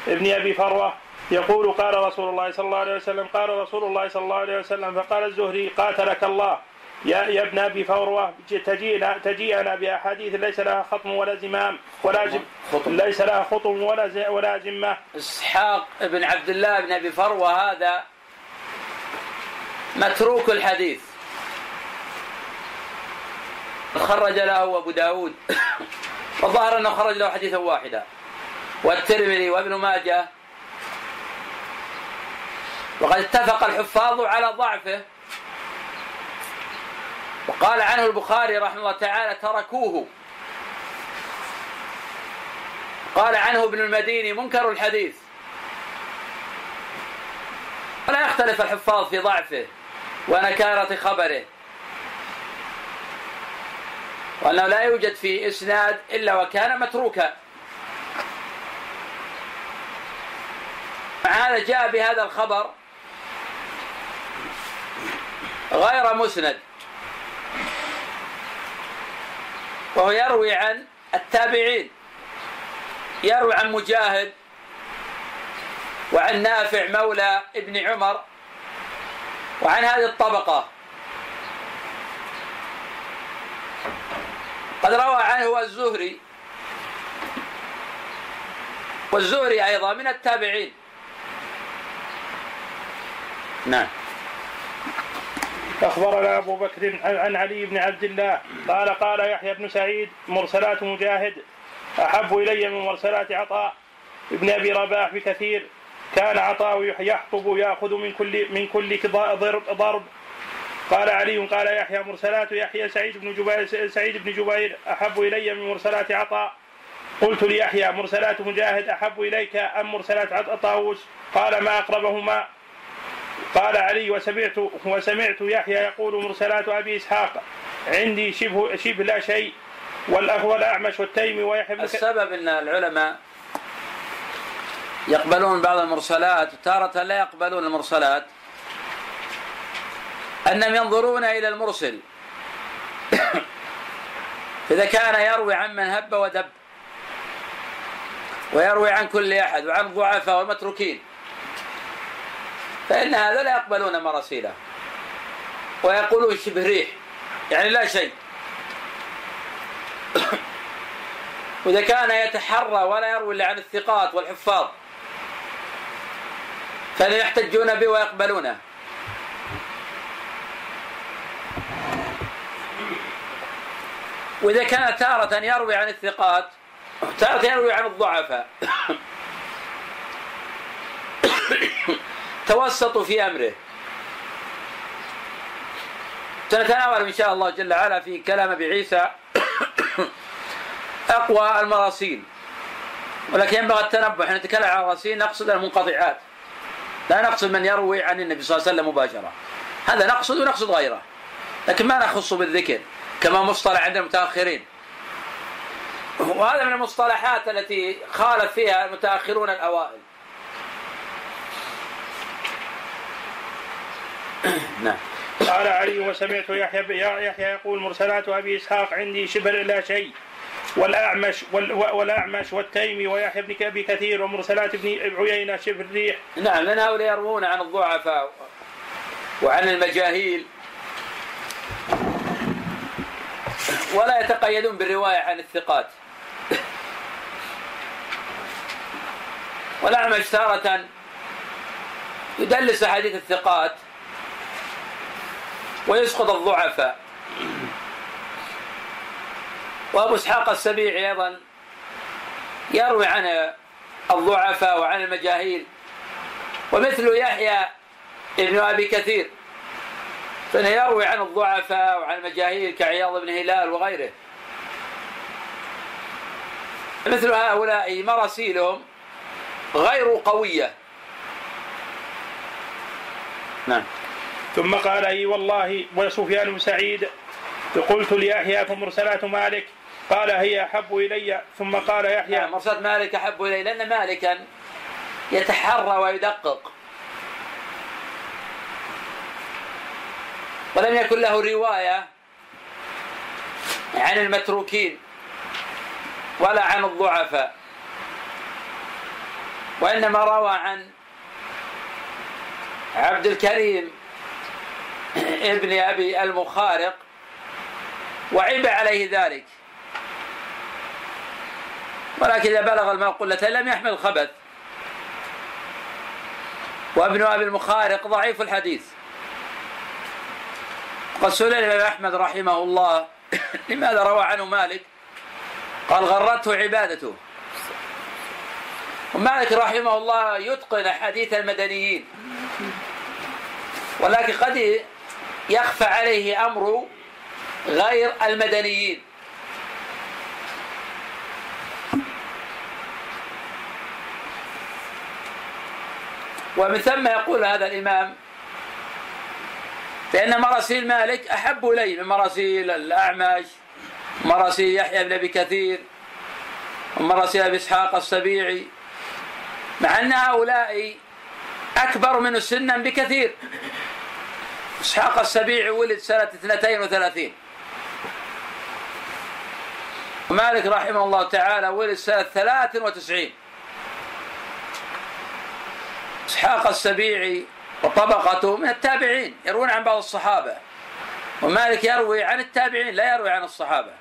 ابن أبي فروة يقول قال رسول الله صلى الله عليه وسلم قال رسول الله صلى الله عليه وسلم فقال الزهري قاتلك الله. يا يا ابن أبي فروه تجينا تجيئنا بأحاديث ليس لها خطم ولا زمام ولا زم خطم. ليس لها خطم ولا ولا زمة. إسحاق بن عبد الله بن أبي فروة هذا متروك الحديث. خرج له أبو داود. (coughs) والظاهر أنه خرج له حديثا واحدا. والترمذي وابن ماجه. وقد اتفق الحفاظ على ضعفه. وقال عنه البخاري رحمه الله تعالى تركوه. قال عنه ابن المديني منكر الحديث. ولا يختلف الحفاظ في ضعفه ونكارة خبره. وأنه لا يوجد في إسناد إلا وكان متروكا. مع هذا جاء بهذا الخبر غير مسند. وهو يروي عن التابعين. يروي عن مجاهد وعن نافع مولى ابن عمر وعن هذه الطبقة. قد روى عنه الزهري والزهري أيضا من التابعين. نعم. أخبرنا أبو بكر عن علي بن عبد الله. قال قال يحيى بن سعيد مرسلات مجاهد أحب إلي من مرسلات عطاء ابن أبي رباح بكثير. كان عطاء يحطب ياخذ من كل من كل ضرب ضرب. قال علي قال يحيى مرسلات يحيى سعيد بن جبير سعيد بن جبير أحب إلي من مرسلات عطاء. قلت ليحيى مرسلات مجاهد أحب إليك أم مرسلات طاووس قال ما أقربهما. قال علي وسمعت وسمعت يحيى يقول مرسلات أبي إسحاق. عندي شبه شبه لا شيء والأخ والأعمش والتيمي ويحيى بن السبب إن العلماء يقبلون بعض المرسلات وتارة لا يقبلون المرسلات أنهم ينظرون إلى المرسل. (coughs) اذا كان يروي عن من هب ودب ويروي عن كل أحد وعن الضعفاء والمتروكين فإن هذا لا يقبلون مراسيله. ويقولون شبه ريح. يعني لا شيء. (coughs) وإذا كان يتحرى ولا يروي إلا عن الثقات والحفاظ فلا يحتجون به ويقبلونه. وإذا كان تارة يروي عن الثقات تارة يروي عن الضعفاء. (coughs) توسطوا في أمره. سنتناول إن شاء الله جل وعلا في كلام أبي عيسى (coughs) أقوى المراسيل. ولكن ينبغي التنبه. حين نتكلم عن الراسيل نقصد المنقطعات. لا نقصد من يروي عن النبي صلى الله عليه وسلم مباشرة. هذا نقصد ونقصد غيره. لكن ما نخص بالذكر كما مصطلح عند المتأخرين. وهذا من المصطلحات التي خالف فيها المتأخرون الأوائل. (coughs) نعم. قال علي وسمعت يحيى يحيى يقول مرسلات أبي إسحاق عندي شبه لا شيء. والأعمش وال- والأعمش والتيمي ويحيى بن أبي كثير ومرسلات ابن عيينة شبه الريح. نعم لأن هؤلاء يروون عن الضعفاء وعن المجاهيل. ولا يتقيدون بالرواية عن الثقات. والأعمش تارة يدلس أحاديث الثقات. ويسقط الضعفاء. وأبو إسحاق السبيعي أيضا يروي عن الضعفاء وعن المجاهيل ومثل يحيى ابن أبي كثير فإنه يروي عن الضعفاء وعن المجاهيل كعياض بن هلال وغيره. مثل هؤلاء مراسيلهم غير قوية. نعم. ثم قال إي والله وسفيان سعيد قلت ليحيى فمرسلات مالك قال هي أحب إلي. ثم قال يحيى يعني مرسلة مالك أحب اليه لأن مالكا يتحرى ويدقق. ولم يكن له رواية عن المتروكين ولا عن الضعفاء وإنما روى عن عبد الكريم (coughs) ابن أبي المخارق وعيب عليه ذلك. ولكن إذا بلغ الماء قلتين لم يحمل خبث وابن أبي المخارق ضعيف الحديث. قد سئل الإمام أحمد رحمه الله (coughs) لماذا روى عنه مالك؟ قال غرته عبادته. ومالك رحمه الله يتقن حديث المدنيين. ولكن قد يخفى عليه أمر غير المدنيين. ومن ثم يقول هذا الإمام بأن مراسيل مالك أحب إليه من مراسيل الأعمش مراسيل يحيى بن أبي كثير ومراسيل أبي إسحاق السبيعي مع أن هؤلاء أكبر منه سنا بكثير. إسحاق السبيعي ولد سنة 32 ومالك رحمه الله تعالى ولد سنة 93 إسحاق السبيعي وطبقته من التابعين يروون عن بعض الصحابة. ومالك يروي عن التابعين لا يروي عن الصحابة.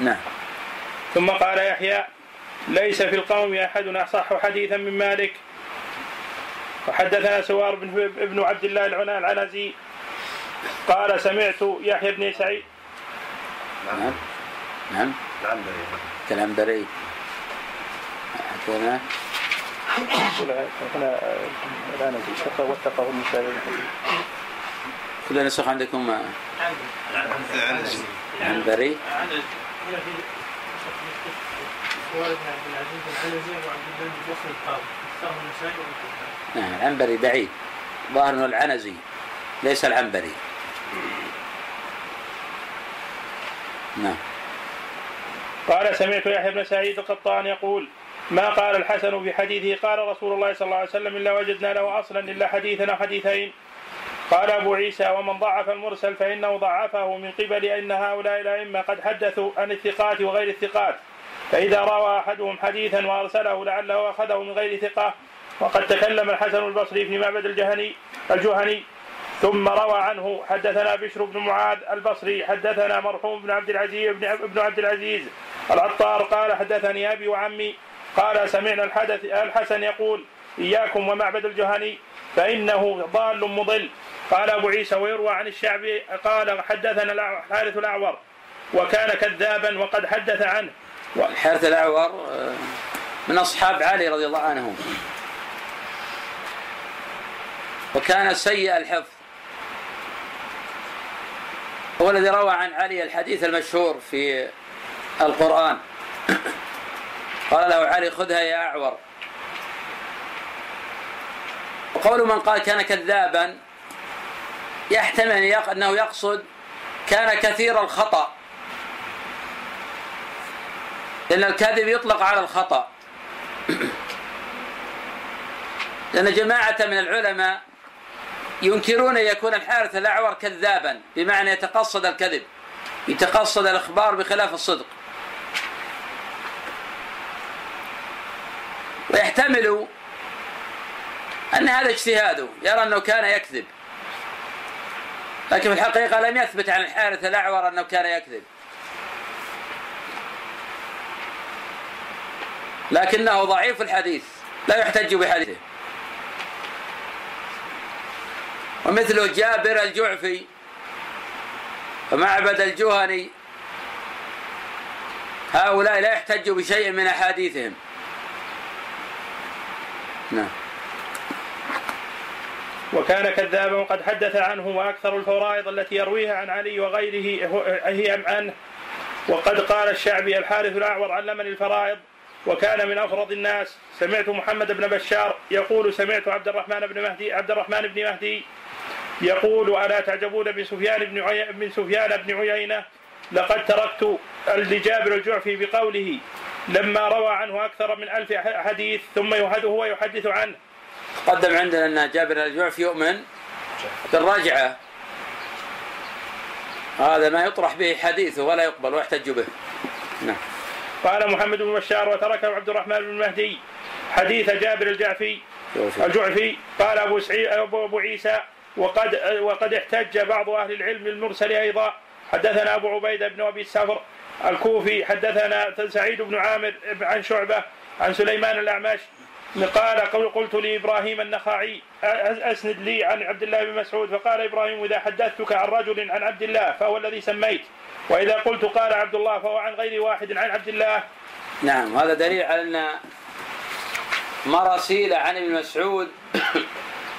نعم. ثم قال يحيى ليس في القوم أحد أصح حديثا من مالك. وحدثنا سوار بن ابن عبد الله العنزي. قال سمعت يحيى بن سعيد. نعم. نعم. العنبري حدثنا هنا العنزي وثقه النسائي كل نسخ عندكم. عنبري والد عبد العزيز العنزي وعبد الله بن القاضي نعم العنبري بعيد. ظاهر إنه العنزي ليس العنبري. نعم. قال سمعت يحيى بن سعيد القطان يقول ما قال الحسن في حديثه قال رسول الله صلى الله عليه وسلم إلا وجدنا له أصلا إلا حديثا حديثين. قال أبو عيسى ومن ضعف المرسل فإنه ضعفه من قبل أن هؤلاء الأئمة قد حدثوا عن الثقات وغير الثقات. فإذا روى أحدهم حديثا وأرسله لعله أخذه من غير ثقة وقد تكلم الحسن البصري في معبد الجهني الجهني ثم روى عنه حدثنا بشر بن معاذ البصري حدثنا مرحوم بن عبد العزيز بن عبد العزيز العطار قال حدثني أبي وعمي قال سمعنا الحدث الحسن يقول إياكم ومعبد الجهني فإنه ضال مضل. قال أبو عيسى ويروى عن الشعبي قال حدثنا الحارث الأعور وكان كذابا وقد حدث عنه. الحارث الأعور آه، من أصحاب علي رضي الله عنهم وكان سيء الحفظ. هو الذي روى عن علي الحديث المشهور في القرآن. (coughs) قال له علي خذها يا أعور. وقول من قال كان كذابا يحتمل أنه يقصد كان كثير الخطأ. لأن الكذب يطلق على الخطأ. لأن جماعة من العلماء ينكرون أن يكون الحارث الأعور كذابا بمعنى يتقصد الكذب يتقصد الإخبار بخلاف الصدق. ويحتمل أن هذا اجتهاده يرى أنه كان يكذب. لكن في الحقيقة لم يثبت عن الحارث الأعور أنه كان يكذب. لكنه ضعيف الحديث. لا يحتج بحديثه. ومثل جابر الجعفي ومعبد الجهني هؤلاء لا يحتجوا بشيء من أحاديثهم. نعم. وكان كذابا وقد حدث عنه وأكثر الفرائض التي يرويها عن علي وغيره هي عنه وقد قال الشعبي الحارث الأعور علمني الفرائض وكان من أفرض الناس سمعت محمد بن بشار يقول سمعت عبد الرحمن بن مهدي عبد الرحمن بن مهدي يقول ألا تعجبون من سفيان بن عي... من سفيان بن عيينة؟ لقد تركت لجابر الجعفي بقوله لما روى عنه أكثر من ألف حديث ثم هو يحدث عنه. قدم عندنا أن جابر الجعفي يؤمن بالرجعة. هذا ما يطرح به حديثه ولا يقبل ويحتج به. نعم. قال محمد بن بشار وتركه عبد الرحمن بن مهدي. حديث جابر الجعفي الجعفي قال أبو سعيد ابو عيسى وقد وقد احتج بعض أهل العلم بالمرسل أيضا. حدثنا أبو عبيده بن أبي السفر الكوفي. حدثنا سعيد بن عامر عن شعبة عن سليمان الأعمش. قال قلت لإبراهيم النخعي أسند لي عن عبد الله بن مسعود. فقال إبراهيم إذا حدثتك عن رجل عن عبد الله فهو الذي سميت. وإذا قلت قال عبد الله فهو عن غير واحد عن عبد الله. نعم هذا دليل على أن مراسيل عن ابن مسعود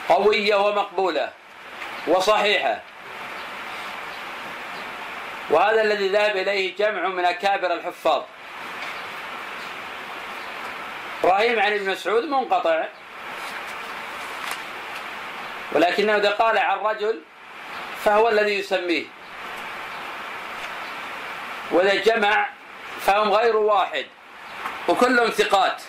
قوية ومقبولة وصحيحة. وهذا الذي ذهب إليه جمع من أكابر الحفاظ. إبراهيم عن ابن مسعود منقطع. ولكنه إذا قال عن رجل فهو الذي يسميه. وإذا جمع فهم غير واحد وكلهم ثقات.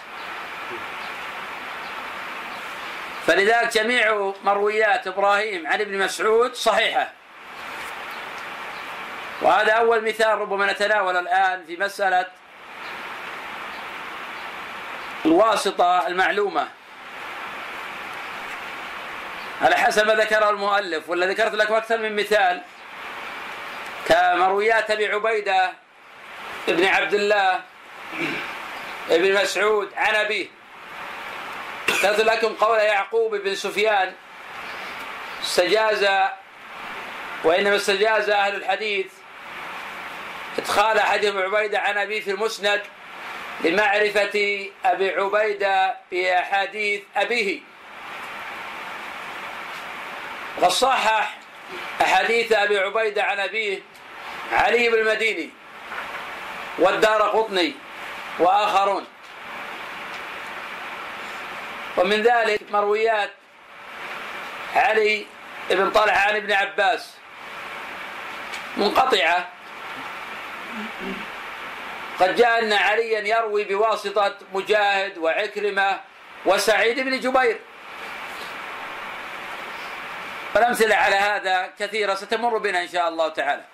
فلذلك جميع مرويات إبراهيم عن ابن مسعود صحيحة. وهذا أول مثال ربما نتناول الآن في مسألة الواسطة المعلومة. على حسب ما ذكره المؤلف ولا ذكرت لكم أكثر من مثال كمرويات أبي عبيدة ابن عبد الله ابن مسعود عن أبيه. ذكرت لكم قول يعقوب بن سفيان استجاز وإنما استجاز أهل الحديث إدخال أحدهم عبيدة عن أبيه في المسند لمعرفة أبي عبيدة بأحاديث أبيه. وقد صحح أحاديث أبي عبيدة عن أبيه علي بن المديني والدار قطني وآخرون. ومن ذلك مرويات علي بن طلحة عن ابن عباس منقطعة. قد جاء أن عليا يروي بواسطة مجاهد وعكرمة وسعيد بن جبير. والأمثلة على هذا كثيرة ستمر بنا إن شاء الله تعالى.